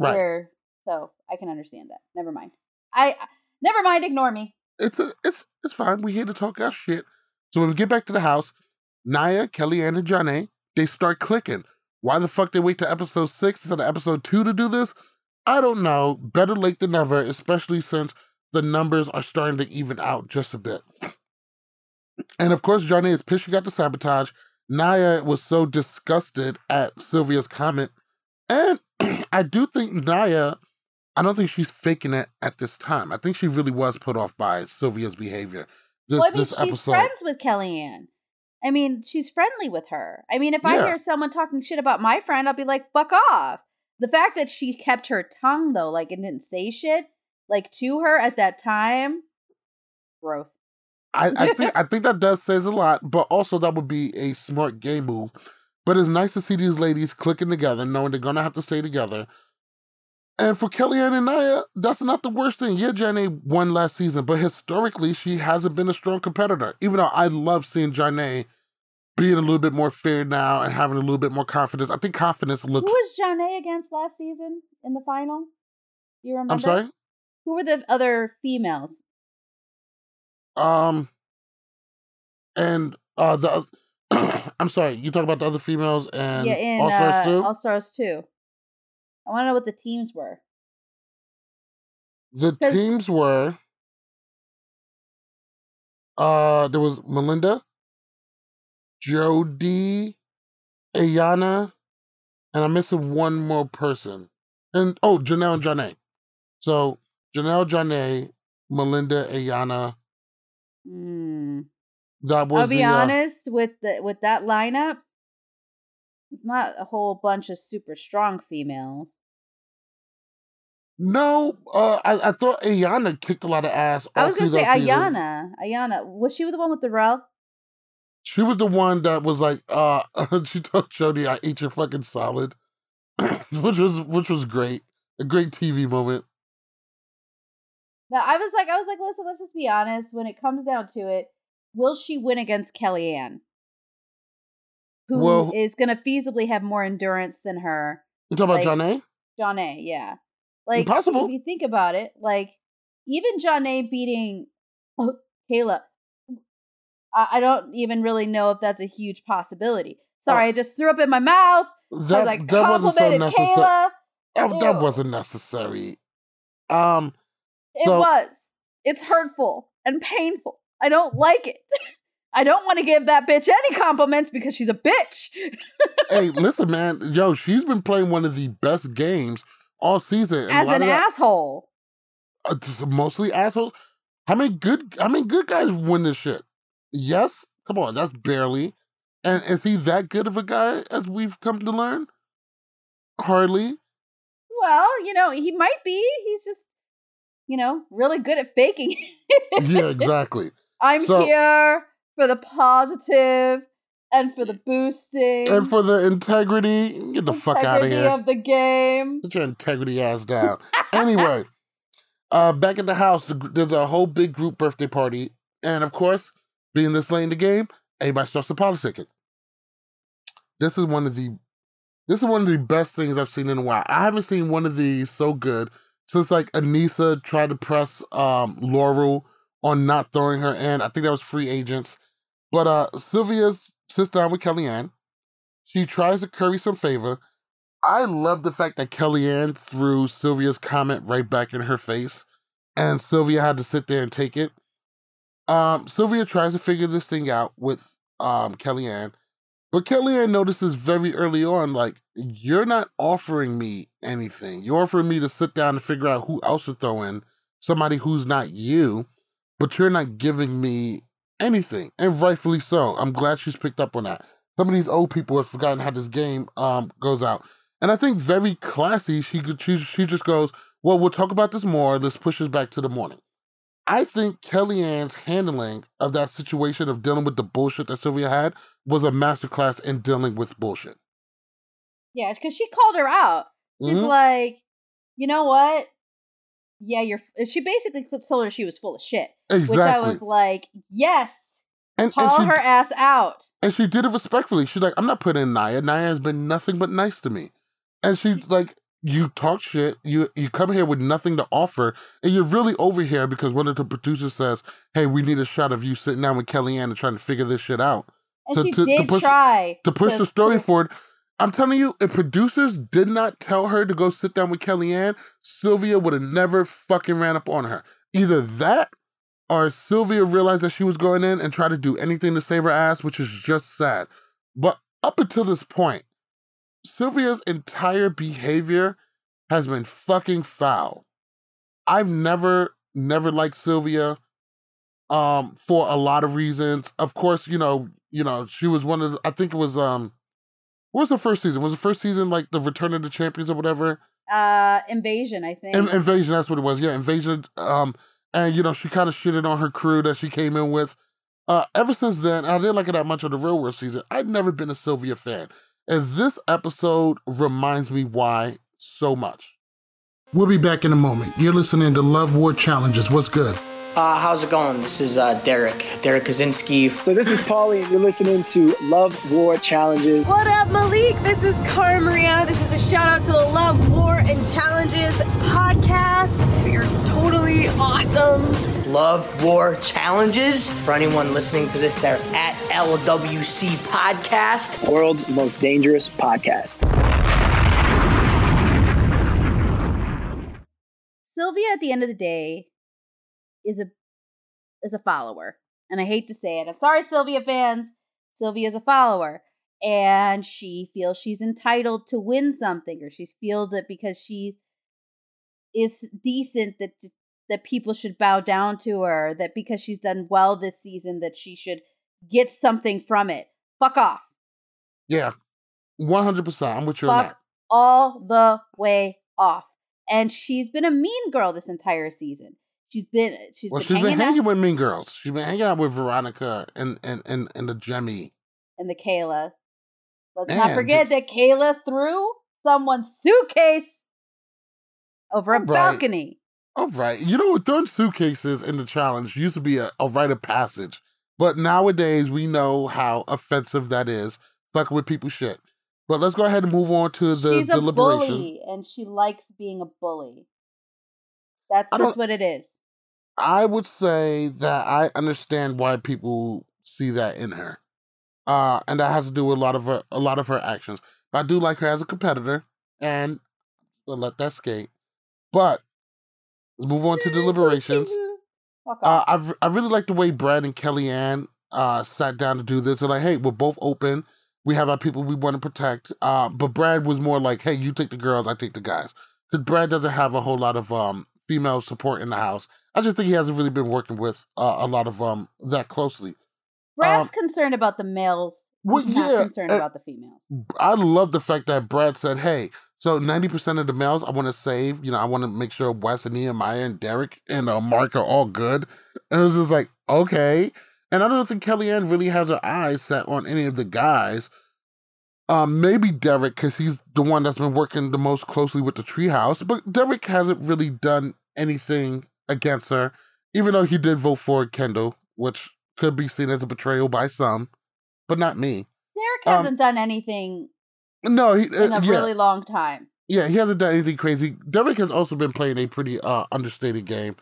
Speaker 2: Right.
Speaker 3: Where, so I can understand that. Never mind. I never mind. Ignore me.
Speaker 2: It's a, it's it's fine. We're here to talk our shit. So when we get back to the house, Naya, Kellyanne, and Johnny, they start clicking. Why the fuck they wait to episode six instead of episode two to do this? I don't know. Better late than never, especially since the numbers are starting to even out just a bit. And of course, Johnny is pissed she got the sabotage. Naya was so disgusted at Sylvia's comment. And I do think Naya I don't think she's faking it at this time. I think she really was put off by Sylvia's behavior. This,
Speaker 3: well, I mean,
Speaker 2: this
Speaker 3: she's
Speaker 2: episode.
Speaker 3: friends with Kellyanne. I mean, she's friendly with her. I mean, if I hear someone talking shit about my friend, I'll be like, fuck off. The fact that she kept her tongue, though, like, and didn't say shit, like, to her at that time, growth.
Speaker 2: I, I think I think that does says a lot, but also that would be a smart game move. But it's nice to see these ladies clicking together, knowing they're gonna have to stay together. And for Kellyanne and Naya, that's not the worst thing. Yeah, Janae won last season, but historically, she hasn't been a strong competitor. Even though I love seeing Janae being a little bit more fair now and having a little bit more confidence. I think confidence looks.
Speaker 3: Who was Janae against last season in the final? You remember?
Speaker 2: I'm sorry.
Speaker 3: Who were the other females?
Speaker 2: Um, and uh the I'm sorry. You talk about the other females and
Speaker 3: yeah, in
Speaker 2: All Stars
Speaker 3: uh,
Speaker 2: too.
Speaker 3: All Stars 2. I want to know what the teams were.
Speaker 2: The teams were uh there was Melinda, Jody, Ayanna, and I'm missing one more person. And oh, Janelle and Janae. So Janelle, Janae, Melinda, Ayanna.
Speaker 3: Hmm.
Speaker 2: That was
Speaker 3: I'll be
Speaker 2: the, uh,
Speaker 3: honest with the with that lineup. It's not a whole bunch of super strong females.
Speaker 2: no, uh, I, I thought Ayanna kicked a lot of ass.
Speaker 3: I was gonna say
Speaker 2: season.
Speaker 3: Ayanna. Ayanna was she the one with the rel?
Speaker 2: She was the one that was like, uh, she told Jody, "I ate your fucking salad," which was which was great, a great TV moment.
Speaker 3: No, I was like, I was like, listen, let's just be honest. When it comes down to it, will she win against Kellyanne, who is
Speaker 2: Well-
Speaker 3: gonna feasibly have more endurance than her?
Speaker 2: You talking about
Speaker 3: Like-
Speaker 2: Janae?
Speaker 3: John A, yeah. Like
Speaker 2: Impossible.
Speaker 3: if you think about it, like even Janae beating oh, Kayla, I, I don't even really know if that's a huge possibility. Sorry,
Speaker 2: Oh.
Speaker 3: I just threw up in my mouth. I
Speaker 2: That
Speaker 3: was like
Speaker 2: that wasn't so necessary.
Speaker 3: Kayla.
Speaker 2: That, that wasn't necessary. Um,
Speaker 3: It was. It's hurtful and painful. I don't like it. I don't want to give that bitch any compliments because she's a bitch.
Speaker 2: hey, listen, man, yo, she's been playing one of the best games all season.
Speaker 3: As an
Speaker 2: of that-
Speaker 3: asshole.
Speaker 2: uh, mostly assholes. How many good? How many good guys win this shit? Yes, come on, that's barely. And is he that good of a guy as we've come to learn? Hardly.
Speaker 3: Well, you know, he might be. He's just, you know, really good at faking.
Speaker 2: Yeah, exactly.
Speaker 3: I'm
Speaker 2: So-
Speaker 3: here for the positive and for the boosting.
Speaker 2: and for the integrity, get the fuck out of
Speaker 3: integrity
Speaker 2: here.
Speaker 3: of the game.
Speaker 2: Get your integrity ass down. anyway, uh, back at the house, there's a whole big group birthday party, and of course, being this late in the game, everybody starts to politicking. This is one of the, this is one of the best things I've seen in a while. I haven't seen one of these so good since like Anissa tried to press um Laurel on not throwing her in. I think that was free agents, but uh Sylvia sits down with Kellyanne. She tries to curry some favor. I love the fact that Kellyanne threw Sylvia's comment right back in her face, and Sylvia had to sit there and take it. Um, Sylvia tries to figure this thing out with um Kellyanne, but Kellyanne notices very early on, like, you're not offering me anything. You're offering me to sit down and figure out who else to throw in, somebody who's not you, but you're not giving me anything. And rightfully so. I'm glad she's picked up on that. Some of these old people have forgotten how this game um goes out. And I think very classy, she could she, she just goes, Well, we'll talk about this more. Let's push this back to the morning. I think Kellyanne's handling of that situation of dealing with the bullshit that Sylvia had was a masterclass in dealing with bullshit.
Speaker 3: Yeah, because she called her out. She's
Speaker 2: Mhm.
Speaker 3: like, you know what? Yeah, you're. She basically told her she was full of shit.
Speaker 2: Exactly.
Speaker 3: Which I was like, yes,
Speaker 2: and, and
Speaker 3: call
Speaker 2: she,
Speaker 3: her ass out.
Speaker 2: and she did it respectfully. She's like, I'm not putting in Naya. Naya has been nothing but nice to me. And she's like, you talk shit. You you come here with nothing to offer, and you're really over here because one of the producers says, "Hey, we need a shot of you sitting down with Kellyanne and trying to figure this shit out
Speaker 3: And
Speaker 2: To-
Speaker 3: she
Speaker 2: to- to
Speaker 3: did
Speaker 2: push-
Speaker 3: try
Speaker 2: to push the story forward." I'm telling you, if producers did not tell her to go sit down with Kellyanne, Sylvia would have never fucking ran up on her. Either that, or Sylvia realized that she was going in and tried to do anything to save her ass, which is just sad. But up until this point, Sylvia's entire behavior has been fucking foul. I've never, never liked Sylvia um for a lot of reasons. Of course, you know, you know, she was one of the, I think it was um what was the first season? Was the first season like the Return of the Champions or whatever?
Speaker 3: Uh, Invasion, I think.
Speaker 2: In- Invasion, that's what it was. Yeah, Invasion. Um, and you know, she kind of shitted on her crew that she came in with. Uh, ever since then, I didn't like her that much on the Real World season. I've never been a Sylvia fan, and this episode reminds me why so much.
Speaker 4: We'll be back in a moment. You're listening to Love War Challenges. What's good?
Speaker 5: Uh, how's it going? This is uh, Derek, Derek Kosinski.
Speaker 6: So this is Paulie, and you're listening to Love War Challenges.
Speaker 7: What up, Malik? This is Cara Maria. This is a shout out to the Love, War, and Challenges podcast. You're totally awesome.
Speaker 5: Love War Challenges. For anyone listening to this, they're at LWC Podcast.
Speaker 6: World's most dangerous podcast.
Speaker 3: Sylvia, at the end of the day, is a is a follower, and I hate to say it. I'm sorry, Sylvia fans. Sylvia is a follower, and she feels she's entitled to win something, or she feels that because she is decent that that people should bow down to her. That because she's done well this season, that she should get something from it. Fuck off.
Speaker 2: Yeah, one hundred percent. I'm with you on
Speaker 3: Fuck
Speaker 2: that.
Speaker 3: all the way off. And she's been a mean girl this entire season. She's been she's
Speaker 2: Well,
Speaker 3: been
Speaker 2: she's
Speaker 3: hanging,
Speaker 2: been hanging
Speaker 3: out
Speaker 2: with Mean Girls. She's been hanging out with Veronica and and and, and the Jemmye.
Speaker 3: and the Kayla. Let's
Speaker 2: Man,
Speaker 3: not forget
Speaker 2: just-
Speaker 3: that Kayla threw someone's suitcase over a
Speaker 2: Right.
Speaker 3: balcony.
Speaker 2: All right. You know, throwing suitcases in the challenge used to be a, a rite of passage. But nowadays, we know how offensive that is. Fucking with people's shit. But let's go ahead and move on to the
Speaker 3: she's a
Speaker 2: deliberation.
Speaker 3: bully and she likes being a bully. That's just what it is.
Speaker 2: I would say that I understand why people see that in her. Uh, and that has to do with a lot of her a lot of her actions. I do like her as a competitor, and I'll let that skate. But let's move on to deliberations. Uh. I've I really like the way Brad and Kellyanne uh sat down to do this. They're like, hey, we're both open. We have our people we want to protect. Uh, but Brad was more like, hey, you take the girls, I take the guys. Because Brad doesn't have a whole lot of um female support in the house. I just think he hasn't really been working with uh, a lot of um that closely.
Speaker 3: Brad's
Speaker 2: um,
Speaker 3: concerned about the males.
Speaker 2: well,
Speaker 3: He's not
Speaker 2: yeah,
Speaker 3: concerned
Speaker 2: uh,
Speaker 3: about the females.
Speaker 2: I love the fact that Brad said, hey, so 90% of the males I want to save, you know, I want to make sure Wes and Nehemiah and Derek and uh, Mark are all good. And it was just like, okay. And I don't think Kellyanne really has her eyes set on any of the guys. Um, maybe Derek, because he's the one that's been working the most closely with the treehouse. But Derek hasn't really done anything against her, even though he did vote for Kendall, which could be seen as a betrayal by some, but not me.
Speaker 3: Derek
Speaker 2: um,
Speaker 3: hasn't done anything
Speaker 2: No, he, uh,
Speaker 3: in a
Speaker 2: yeah.
Speaker 3: really long time.
Speaker 2: Yeah, he hasn't done anything crazy. Derek has also been playing a pretty uh understated game.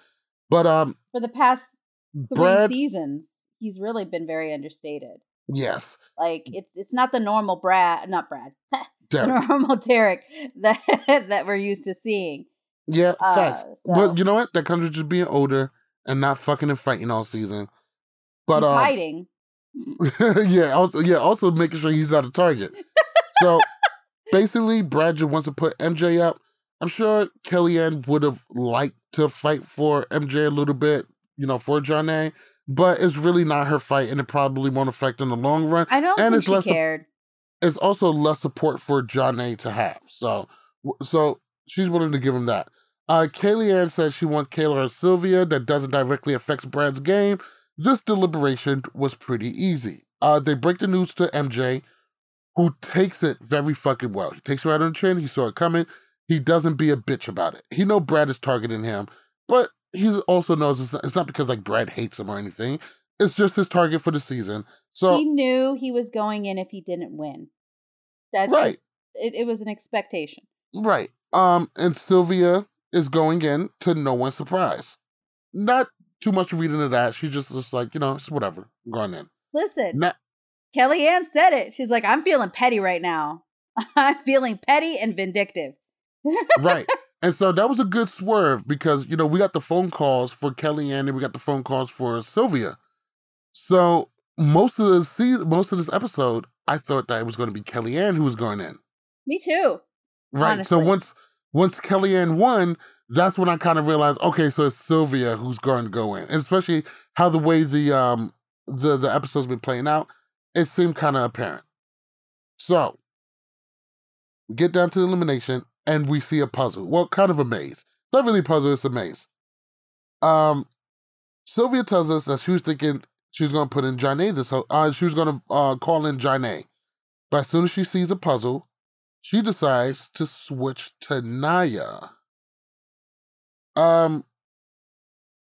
Speaker 2: But um
Speaker 3: For the past three
Speaker 2: Brad
Speaker 3: seasons, he's really been very understated.
Speaker 2: yes,
Speaker 3: Like it's it's not the normal Brad, not Brad, the
Speaker 2: Derek.
Speaker 3: normal Derek that that we're used to seeing.
Speaker 2: Yeah,
Speaker 3: Uh,
Speaker 2: facts.
Speaker 3: so-
Speaker 2: But you know what? That comes with just being older and not fucking and fighting all season. But um,
Speaker 3: hiding.
Speaker 2: yeah, also yeah, also making sure he's not a target. So basically, Brad just wants to put MJ up. I'm sure Kellyanne would have liked to fight for MJ a little bit, you know, for Johnny, but it's really not her fight, and it probably won't affect in the long run.
Speaker 3: I don't
Speaker 2: and
Speaker 3: think
Speaker 2: it's
Speaker 3: she
Speaker 2: less
Speaker 3: cared.
Speaker 2: It's also less support for Johnny to have. So, so she's willing to give him that. Uh, Kellyanne says she wants Kayla or Sylvia. That doesn't directly affect Brad's game. This deliberation was pretty easy. Uh, they break the news to MJ, who takes it very fucking well. He takes it right on the chin. He saw it coming. He doesn't be a bitch about it. He know Brad is targeting him, but he also knows it's not, it's not because like Brad hates him or anything. It's just his target for the season. So
Speaker 3: he knew he was going in if he didn't win. That's
Speaker 2: Right.
Speaker 3: just it, it was an expectation.
Speaker 2: Right. Um, and Sylvia is going in to no one's surprise. Not too much reading into that. She just just like, you know, it's whatever. I'm going in.
Speaker 3: Listen,
Speaker 2: Na-
Speaker 3: Kellyanne said it. She's like, I'm feeling petty right now. I'm feeling petty and vindictive.
Speaker 2: right. And so that was a good swerve because, you know, we got the phone calls for Kellyanne and we got the phone calls for Sylvia. So most of the se- most of this episode, I thought that it was going to be Kellyanne who was going in.
Speaker 3: Me too.
Speaker 2: Right. So once once Kellyanne won, that's when I kind of realized, okay, so it's Sylvia who's going to go in. And especially how the way the um the the episode's been playing out, it seemed kind of apparent. So we get down to the elimination and we see a puzzle. Well, kind of a maze. It's not really a puzzle, it's a maze. Um Sylvia tells us that she was thinking she was gonna put in Janae this whole uh she was gonna uh call in Janae. But as soon as she sees a puzzle, she decides to switch to Naya. Um,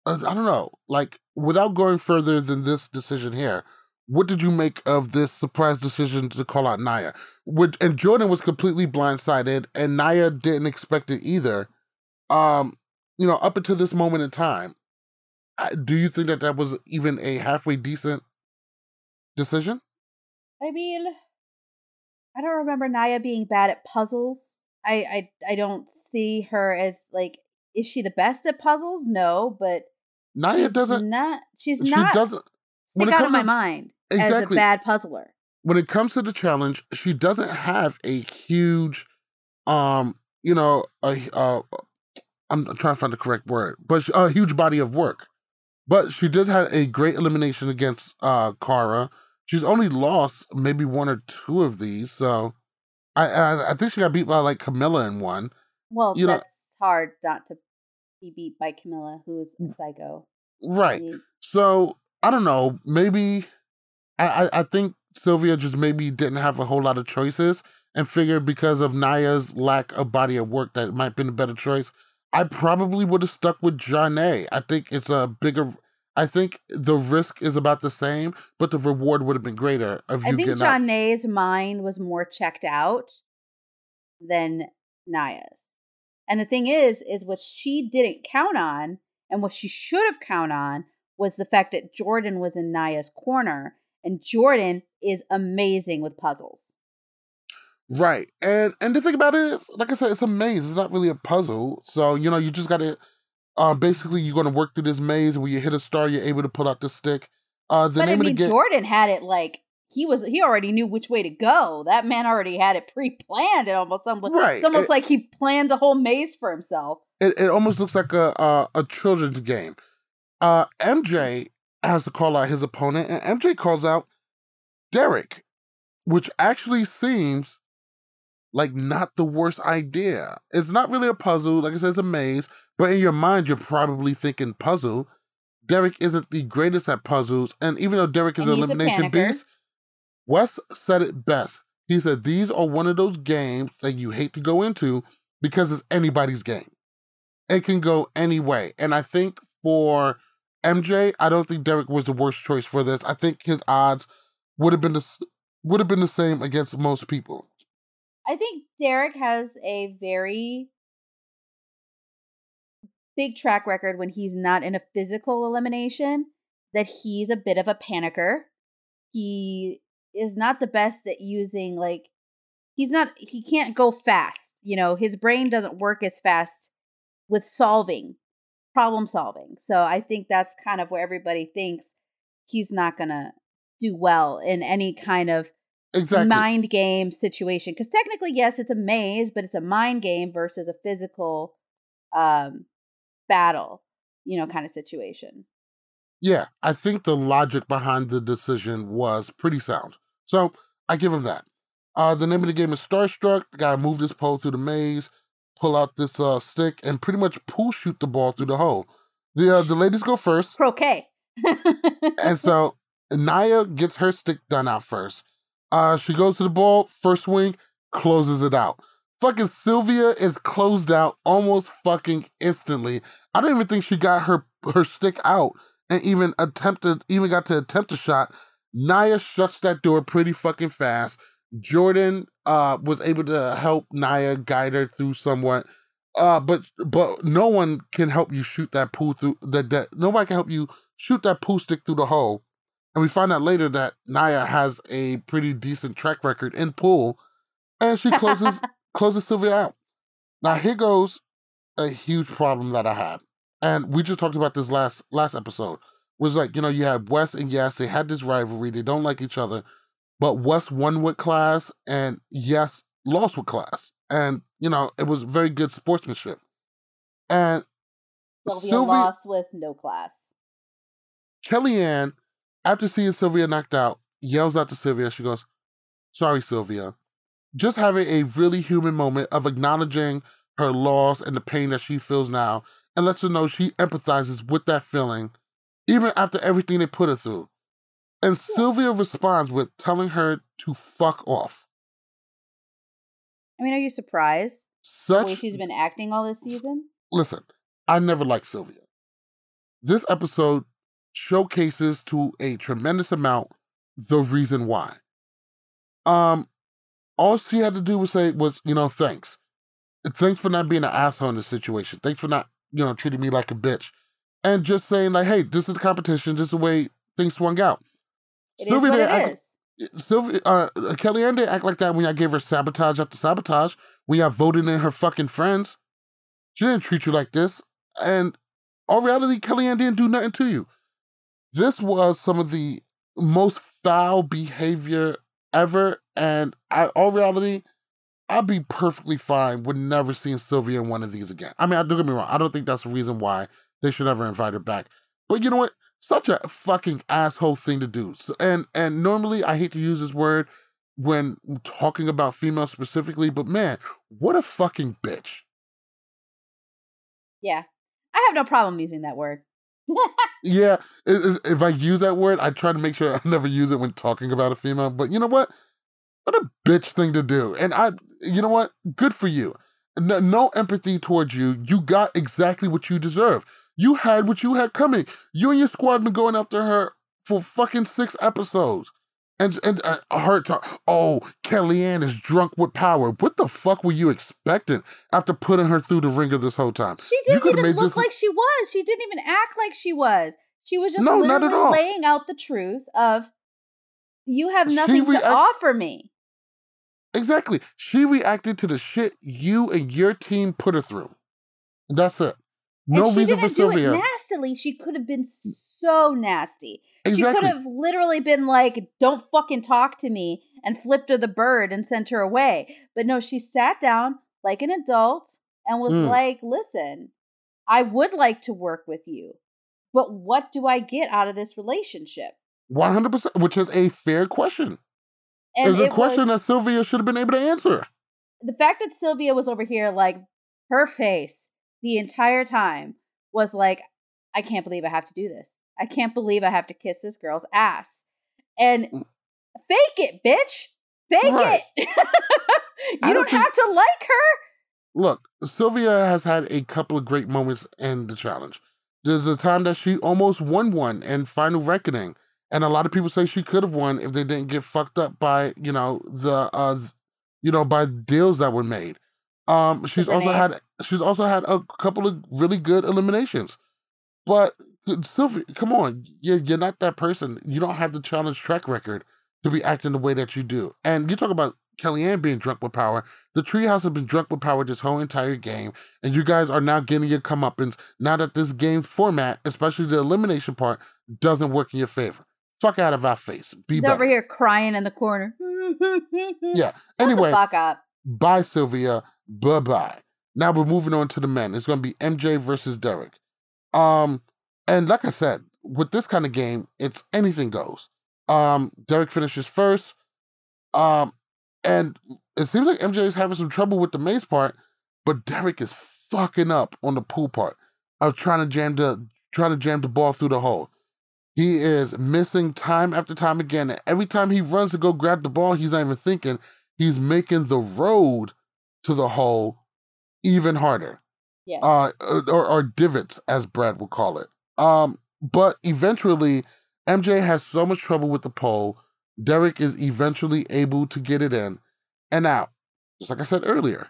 Speaker 2: uh, I don't know. Like, without going further than this decision here, what did you make of this surprise decision to call out Naya? Which and Jordan was completely blindsided, and Naya didn't expect it either. Um, you know, up until this moment in time, do you think that that was even a halfway decent decision?
Speaker 3: I mean, I don't remember Naya being bad at puzzles. I I I don't see her as like is she the best at puzzles? No, but
Speaker 2: Naya
Speaker 3: she's
Speaker 2: doesn't.
Speaker 3: not she's
Speaker 2: She
Speaker 3: not
Speaker 2: doesn't.
Speaker 3: stick out of my
Speaker 2: to-
Speaker 3: mind as a
Speaker 2: Exactly.
Speaker 3: bad puzzler.
Speaker 2: when it comes to the challenge, she doesn't have a huge, um, you know, a uh, I'm trying to find the correct word, but a huge body of work. But she did have a great elimination against uh Cara. She's only lost maybe one or two of these, so I I, I think she got beat by like Camilla in one.
Speaker 3: Well,
Speaker 2: You know-
Speaker 3: that's hard not to be beat by Camilla, who's a psycho.
Speaker 2: Right. So I don't know. Maybe I, I think Sylvia just maybe didn't have a whole lot of choices and figured because of Naya's lack of body of work that it might have been a better choice. I probably would have stuck with Janae. I think it's a bigger. I think the risk is about the same, but the reward would have been greater of
Speaker 3: I think. Janae's mind was more checked out than Naya's. And the thing is, is what she didn't count on and what she should have counted on was the fact that Jordan was in Naya's corner. And Jordan is amazing with puzzles.
Speaker 2: Right. And and the thing about it is, like I said, it's a maze. It's not really a puzzle. So, you know, you just gotta uh basically you're gonna work through this maze and when you hit a star, you're able to pull out the stick. Uh the
Speaker 3: but I mean,
Speaker 2: of the game
Speaker 3: Jordan had it like he was. He already knew which way to go. That man already had it pre-planned. It almost almost
Speaker 2: Right.
Speaker 3: It's almost
Speaker 2: It-
Speaker 3: like he planned the whole maze for himself.
Speaker 2: it, it almost looks like a, a a children's game. Uh MJ has to call out his opponent, and MJ calls out Derek, which actually seems like not the worst idea. It's not really a puzzle, like I said, it's a maze, but in your mind, you're probably thinking puzzle. Derek isn't the greatest at puzzles, and even though Derek is
Speaker 3: And
Speaker 2: an elimination beast, Wes said it best. He said these are one of those games that you hate to go into because it's anybody's game. It can go any way. And I think for MJ, I don't think Derek was the worst choice for this. I think his odds would have been the would have been the same against most people.
Speaker 3: I think Derek has a very big track record when he's not in a physical elimination, that he's a bit of a panicker. He is not the best at using, like, he's not, he can't go fast. You know, his brain doesn't work as fast with solving, problem solving. So I think that's kind of where everybody thinks he's not going to do well in any kind of
Speaker 2: Exactly.
Speaker 3: mind game situation because technically yes it's a maze but it's a mind game versus a physical um battle you know kind of situation
Speaker 2: Yeah, I think the logic behind the decision was pretty sound. So I give him that. Uh, the name of the game is Starstruck. The guy moved his pole through the maze, pull out this uh, stick, and pretty much pull shoot the ball through the hole. The uh, the ladies go first,
Speaker 3: croquet
Speaker 2: and so Naya gets her stick done out first. Uh, she goes to the ball, first swing, closes it out. Fucking Sylvia is closed out almost fucking instantly. I don't even think she got her her stick out and even attempted, even got to attempt a shot. Naya shuts that door pretty fucking fast. Jordan uh was able to help Naya guide her through somewhat. Uh, but but no one can help you shoot that pool through that that nobody can help you shoot that pool stick through the hole. And we find out later that Naya has a pretty decent track record in pool, and she closes closes Sylvia out. Now here goes a huge problem that I had, and we just talked about this last last episode. Was like you know you had Wes and Yes, they had this rivalry, they don't like each other, but Wes won with class, and Yes lost with class. And, you know, it was very good sportsmanship. And
Speaker 3: Sylvia
Speaker 2: Sylvia-
Speaker 3: lost with no class.
Speaker 2: Kellyanne, after seeing Sylvia knocked out, yells out to Sylvia. She goes, Sorry, Sylvia. Just having a really human moment of acknowledging her loss and the pain that she feels now and lets her know she empathizes with that feeling, even after everything they put her through. And Sylvia responds with telling her to fuck off.
Speaker 3: I mean, are you surprised the way
Speaker 2: Such
Speaker 3: she's been acting all this season?
Speaker 2: listen, I never liked Sylvia. This episode showcases to a tremendous amount the reason why. Um, all she had to do was say was, you know, thanks. Thanks for not being an asshole in this situation. Thanks for not, you know, treating me like a bitch. And just saying, like, hey, this is the competition, this is the way things swung out.
Speaker 3: It is what
Speaker 2: didn't
Speaker 3: it
Speaker 2: act-
Speaker 3: is.
Speaker 2: Sylvia, uh, Kellyanne didn't act like that when I gave her sabotage after sabotage. When I voted in her fucking friends, she didn't treat you like this. And all reality, Kellyanne didn't do nothing to you. This was some of the most foul behavior ever. And I, all reality, I'd be perfectly fine with never seeing Sylvia in one of these again. I mean, don't get me wrong. I don't think that's the reason why they should ever invite her back. But you know what? Such a fucking asshole thing to do. So, and and normally I hate to use this word when talking about females specifically, but man, what a fucking bitch.
Speaker 3: Yeah. I have no problem using that word.
Speaker 2: Yeah, if I use that word, I try to make sure I never use it when talking about a female. But you know what? What a bitch thing to do. And I, you know what? Good for you. No, no empathy towards you. You got exactly what you deserve. You had what you had coming. You and your squad been going after her for fucking six episodes. And and uh, her talk, oh, Kellyanne is drunk with power. What the fuck were you expecting after putting her through the ringer this whole time?
Speaker 3: She didn't even look
Speaker 2: this-
Speaker 3: like she was. She didn't even act like she was. She was just
Speaker 2: No, not at all.
Speaker 3: laying out the truth of you have nothing
Speaker 2: react-
Speaker 3: to offer me.
Speaker 2: Exactly. She reacted to the shit you and your team put her through. That's it. No
Speaker 3: and she
Speaker 2: reason
Speaker 3: didn't
Speaker 2: for Sylvia.
Speaker 3: do it nastily. She could have been so nasty.
Speaker 2: Exactly.
Speaker 3: She could have literally been like, "Don't fucking talk to me," and flipped her the bird and sent her away. But no, she sat down like an adult and was
Speaker 2: Mm.
Speaker 3: like, "Listen, I would like to work with you, but what do I get out of this relationship?"
Speaker 2: 100%, which is a fair question.
Speaker 3: And
Speaker 2: It's a
Speaker 3: it
Speaker 2: question
Speaker 3: was-
Speaker 2: that Sylvia should have been able to answer.
Speaker 3: the fact that Sylvia was over here, like her face the entire time was like, I can't believe I have to do this. I can't believe I have to kiss this girl's ass. And
Speaker 2: Mm.
Speaker 3: fake it, bitch. Fake
Speaker 2: Right.
Speaker 3: it.
Speaker 2: I
Speaker 3: you
Speaker 2: don't
Speaker 3: don't have to like her.
Speaker 2: Look, Sylvia has had a couple of great moments in the challenge. There's a time that she almost won one in Final Reckoning. And a lot of people say she could have won if they didn't get fucked up by, you know, the uh you know, by deals that were made. Um she's also had she's also had a couple of really good eliminations. But uh, Sylvia, come on, you're, you're not that person. You don't have the challenge track record to be acting the way that you do. And you talk about Kellyanne being drunk with power. The Treehouse has been drunk with power this whole entire game, and you guys are now getting your comeuppance now that this game format, especially the elimination part, doesn't work in your favor. Fuck out of our face. Be
Speaker 3: He's over here crying in the corner.
Speaker 2: Yeah. Anyway,
Speaker 3: fuck up.
Speaker 2: bye, Sylvia. Bye bye. Now we're moving on to the men. It's going to be MJ versus Derek. Um, and like I said, with this kind of game, it's anything goes. Um, Derek finishes first. Um, and it seems like MJ is having some trouble with the maze part, but Derek is fucking up on the pool part of trying to jam the trying to jam the ball through the hole. He is missing time after time again. Every time he runs to go grab the ball, he's not even thinking. He's making the road to the hole even harder.
Speaker 3: Yes.
Speaker 2: Uh, or, or divots, as Brad would call it. Um, but eventually, MJ has so much trouble with the pole. Derek is eventually able to get it in and out. Just like I said earlier,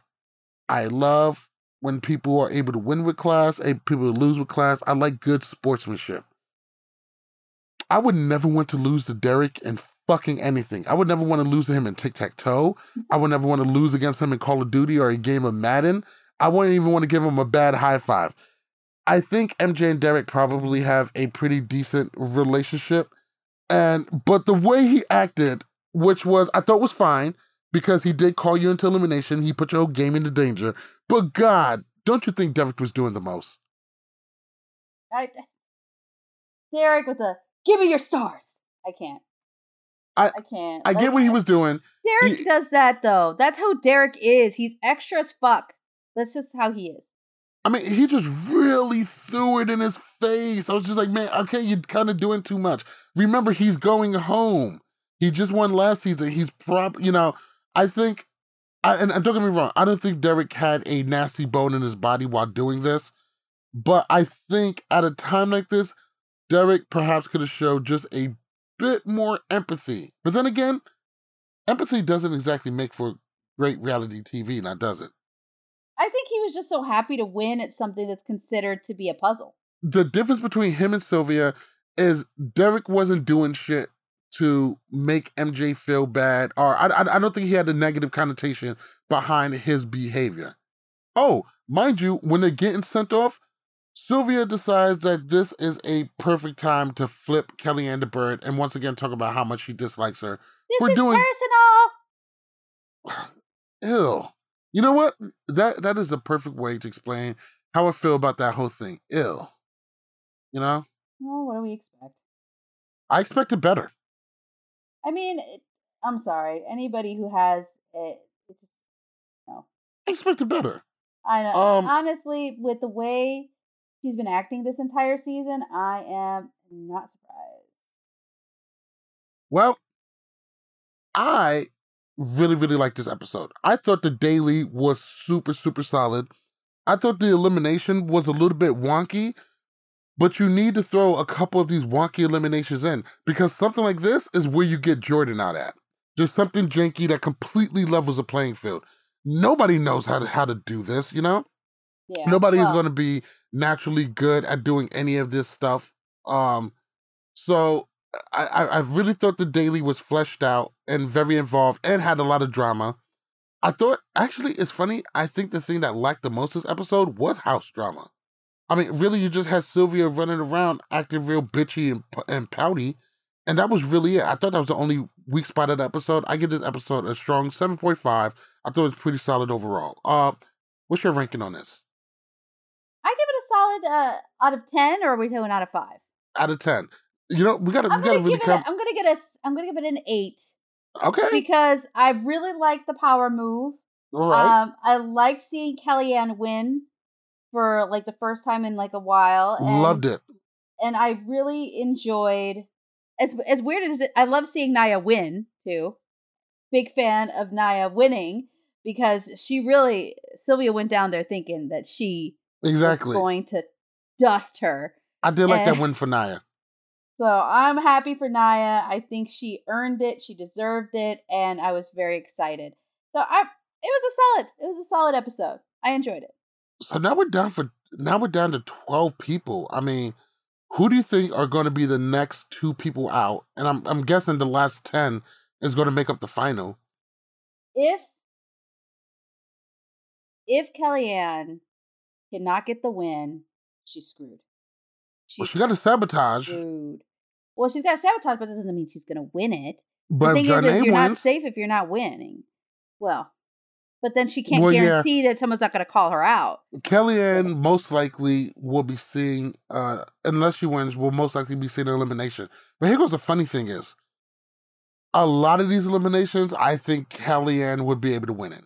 Speaker 2: I love when people are able to win with class, people lose with class. I like good sportsmanship. I would never want to lose to Derek in fucking anything. I would never want to lose to him in tic tac toe. I would never want to lose against him in Call of Duty or a game of Madden. I wouldn't even want to give him a bad high five. I think MJ and Derek probably have a pretty decent relationship. And but the way he acted, which was I thought was fine, because he did call you into elimination. He put your whole game into danger. But God, don't you think Derek was doing the most?
Speaker 3: I, Derek with the give me your stars. I can't.
Speaker 2: I-
Speaker 3: I can't.
Speaker 2: I get what he was doing.
Speaker 3: Derek
Speaker 2: he-
Speaker 3: does that though. That's how Derek is. He's extra as fuck. That's just how he is.
Speaker 2: I mean, he just really threw it in his face. I was just like, man, okay, you're kind of doing too much. Remember, he's going home. He just won last season. He's prob, you know, I think, I, and, and don't get me wrong, I don't think Derek had a nasty bone in his body while doing this, but I think at a time like this, Derek perhaps could have showed just a bit more empathy. But then again, empathy doesn't exactly make for great reality TV, now does it?
Speaker 3: I think he was just so happy to win at something that's considered to be a puzzle.
Speaker 2: the difference between him and Sylvia is Derek wasn't doing shit to make MJ feel bad, or I, I, I don't think he had a negative connotation behind his behavior. Oh, mind you, when they're getting sent off, Sylvia decides that this is a perfect time to flip Kellyanne the Bird and once again talk about how much she dislikes her.
Speaker 3: This
Speaker 2: We're
Speaker 3: is
Speaker 2: doing-
Speaker 3: personal.
Speaker 2: Ew. You know what? That that is a perfect way to explain how I feel about that whole thing. Ill. You know?
Speaker 3: Well, what do we expect?
Speaker 2: I expected better.
Speaker 3: I mean, it, I'm sorry. Anybody who has it, it just no.
Speaker 2: I expected better.
Speaker 3: I know.
Speaker 2: Um,
Speaker 3: honestly, with the way she's been acting this entire season, I am not surprised.
Speaker 2: Well, I really, really like this episode. I thought the daily was super, super solid. I thought the elimination was a little bit wonky, but you need to throw a couple of these wonky eliminations in because something like this is where you get Jordan out at. Just something janky that completely levels the playing field. Nobody knows how to how to do this, you know?
Speaker 3: Yeah.
Speaker 2: Nobody is going to be naturally good at doing any of this stuff. Um, so I, I I really thought the daily was fleshed out and very involved and had a lot of drama. I thought actually it's funny. I think the thing that lacked the most this episode was house drama. I mean, really, you just had Sylvia running around acting real bitchy and, and pouty, and that was really it. I thought that was the only weak spot of the episode. I give this episode a strong seven point five. I thought it was pretty solid overall. Uh, what's your ranking on this?
Speaker 3: I give it a solid uh, out of ten, or are we doing out of five?
Speaker 2: out of 10. You know, we gotta
Speaker 3: I'm
Speaker 2: we gotta really come.
Speaker 3: A, I'm gonna get a. I'm gonna give it an eight
Speaker 2: okay.
Speaker 3: because I really like the power move.
Speaker 2: All right.
Speaker 3: Um, I liked seeing Kellyanne win for like the first time in like a while. And,
Speaker 2: Loved it.
Speaker 3: and I really enjoyed. As as weird as it, I love seeing Naya win too. Big fan of Naya winning because she really Sylvia went down there thinking that she
Speaker 2: Exactly.
Speaker 3: was going to dust her.
Speaker 2: I did like that
Speaker 3: eh.
Speaker 2: win for Naya.
Speaker 3: So I'm happy for Naya. I think she earned it. She deserved it, and I was very excited. So I, it was a solid. It was a solid episode. I enjoyed it.
Speaker 2: So now we're down for now we're down to 12 people. I mean, who do you think are going to be the next two people out? And I'm I'm guessing the last 10 is going to make up the final.
Speaker 3: If if Kellyanne cannot get the win, she's screwed. She's
Speaker 2: Well, she got a sabotage.
Speaker 3: Well, she's got sabotage, but that doesn't mean she's gonna win it.
Speaker 2: but
Speaker 3: the thing is, is you're not safe if you're not winning. Well, but then she can't
Speaker 2: Well, yeah.
Speaker 3: guarantee that someone's not gonna call her out.
Speaker 2: Kellyanne most likely will be seeing, uh, unless she wins, will most likely be seeing an elimination. But here goes the funny thing is, a lot of these eliminations, I think Kellyanne would be able to win it.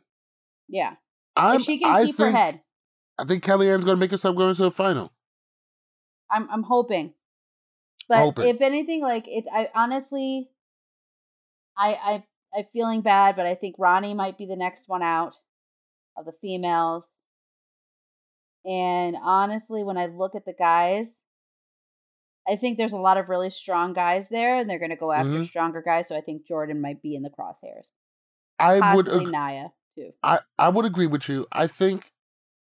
Speaker 3: Yeah,
Speaker 2: I'm,
Speaker 3: if she can
Speaker 2: I
Speaker 3: keep
Speaker 2: think,
Speaker 3: her head.
Speaker 2: I think Kellyanne's going to make herself go into the final.
Speaker 3: I'm I'm hoping. But
Speaker 2: Hoping.
Speaker 3: if anything, like it, I honestly, I I I'm feeling bad, but I think Ronnie might be the next one out of the females. And honestly, when I look at the guys, I think there's a lot of really strong guys there, and they're going to go after
Speaker 2: Mhm.
Speaker 3: stronger guys. So I think Jordan might be in the crosshairs.
Speaker 2: I would
Speaker 3: Possibly
Speaker 2: ag-
Speaker 3: Naya too.
Speaker 2: I, I would agree with you. I think,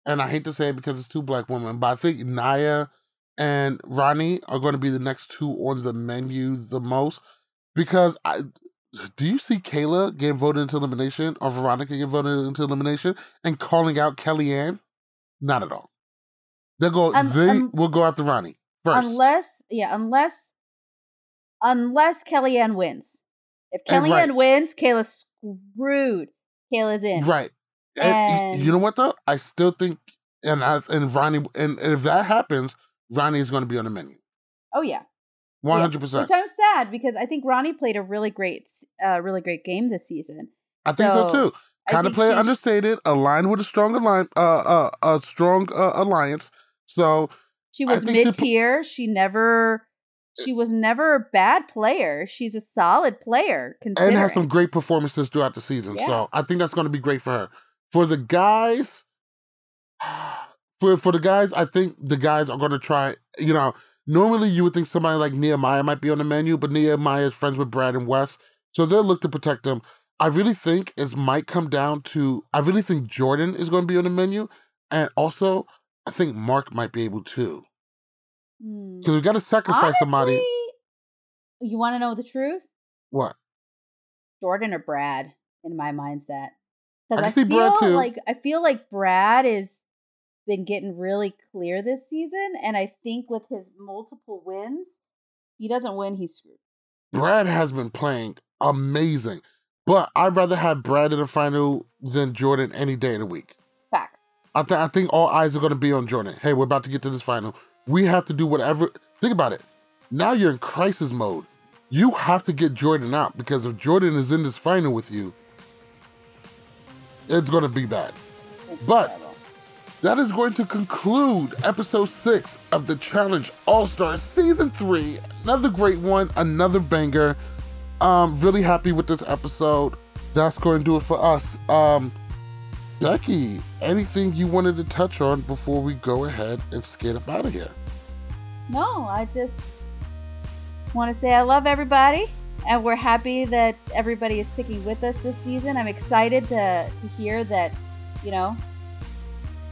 Speaker 2: and I hate to say it because it's two black women, but I think Naya and Ronnie are going to be the next two on the menu the most because I. Do you see Kayla getting voted into elimination or Veronica getting voted into elimination and calling out Kellyanne? Not at all. They'll go.
Speaker 3: Um,
Speaker 2: they
Speaker 3: um,
Speaker 2: will go after Ronnie first.
Speaker 3: Unless, yeah, unless, unless Kellyanne wins. If
Speaker 2: And
Speaker 3: Kellyanne
Speaker 2: right.
Speaker 3: wins, Kayla screwed. Kayla's in.
Speaker 2: Right. And,
Speaker 3: And-
Speaker 2: you know what though? I still think, and I and Ronnie, and, and if that happens, Ronnie is going to be on the menu.
Speaker 3: Oh yeah.
Speaker 2: Hundred percent.
Speaker 3: Which I'm sad because I think Ronnie played a really great, uh, really great game this season.
Speaker 2: I think so,
Speaker 3: so,
Speaker 2: too. Kind of
Speaker 3: think
Speaker 2: play understated, aligned with a strong align, uh, uh, a strong uh, alliance. So
Speaker 3: She was
Speaker 2: she
Speaker 3: mid tier. She never, she was never a bad player. She's a solid player.
Speaker 2: And has some great performances throughout the season.
Speaker 3: Yeah.
Speaker 2: So I think that's going to be great for her. For the guys, for for the guys, I think the guys are going to try. You know, normally you would think somebody like Nehemiah might be on the menu, but Nehemiah is friends with Brad and Wes, so they'll look to protect them. I really think it might come down to. I really think Jordan is going to be on the menu, and also I think Mark might be able to
Speaker 3: Hmm.
Speaker 2: because we got to sacrifice somebody.
Speaker 3: You want to know the truth?
Speaker 2: What?
Speaker 3: Jordan or Brad in my mindset.
Speaker 2: I
Speaker 3: Because I,
Speaker 2: see
Speaker 3: feel
Speaker 2: Brad, too.
Speaker 3: like I feel like Brad is been getting really clear this season, and I think with his multiple wins, he doesn't win, he's screwed.
Speaker 2: Brad has been playing amazing, but I'd rather have Brad in the final than Jordan any day of the week.
Speaker 3: Facts.
Speaker 2: I, th- I think all eyes are going to be on Jordan. Hey, we're about to get to this final. We have to do whatever. Think about it. Now you're in crisis mode. You have to get Jordan out because if Jordan is in this final with you, it's going to be bad. But-. That is going to conclude episode six of the Challenge All Star Season 3. Another great one, another banger. Um, really happy with this episode. That's going to do it for us. Um, Becky, anything you wanted to touch on before we go ahead and skate up out of here?
Speaker 3: No, I just want to say I love everybody, and we're happy that everybody is sticking with us this season. I'm excited to, to hear that, you know,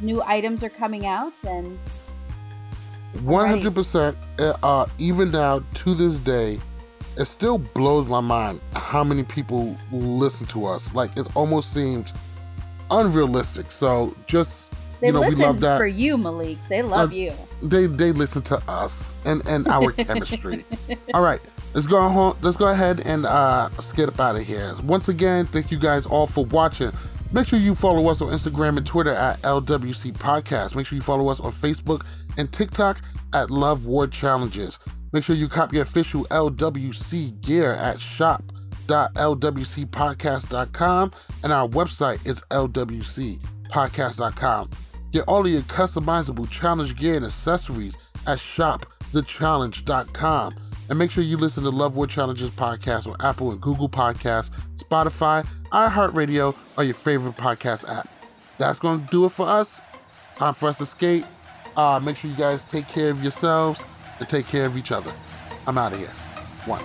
Speaker 3: new items are coming out, and
Speaker 2: One hundred percent. Uh, even now to this day, it still blows my mind how many people listen to us. Like it almost seems unrealistic. So just
Speaker 3: they
Speaker 2: you know, we love that.
Speaker 3: for you, Malik. They love
Speaker 2: Uh,
Speaker 3: you.
Speaker 2: they they listen to us and and our chemistry. All right, let's go home. Let's go ahead and uh, let's get up out of here. Once again, thank you guys all for watching. Make sure you follow us on Instagram and Twitter at LWC Podcast. Make sure you follow us on Facebook and TikTok at Love War Challenges. Make sure you copy your official LWC gear at shop.lwcpodcast.com and our website is lwcpodcast.com. Get all of your customizable challenge gear and accessories at shopthechallenge.com. And make sure you listen to Love War Challenges podcast on Apple and Google Podcasts, Spotify, iHeartRadio, or your favorite podcast app. That's going to do it for us. Time for us to skate. Uh, make sure you guys take care of yourselves and take care of each other. I'm out of here. One.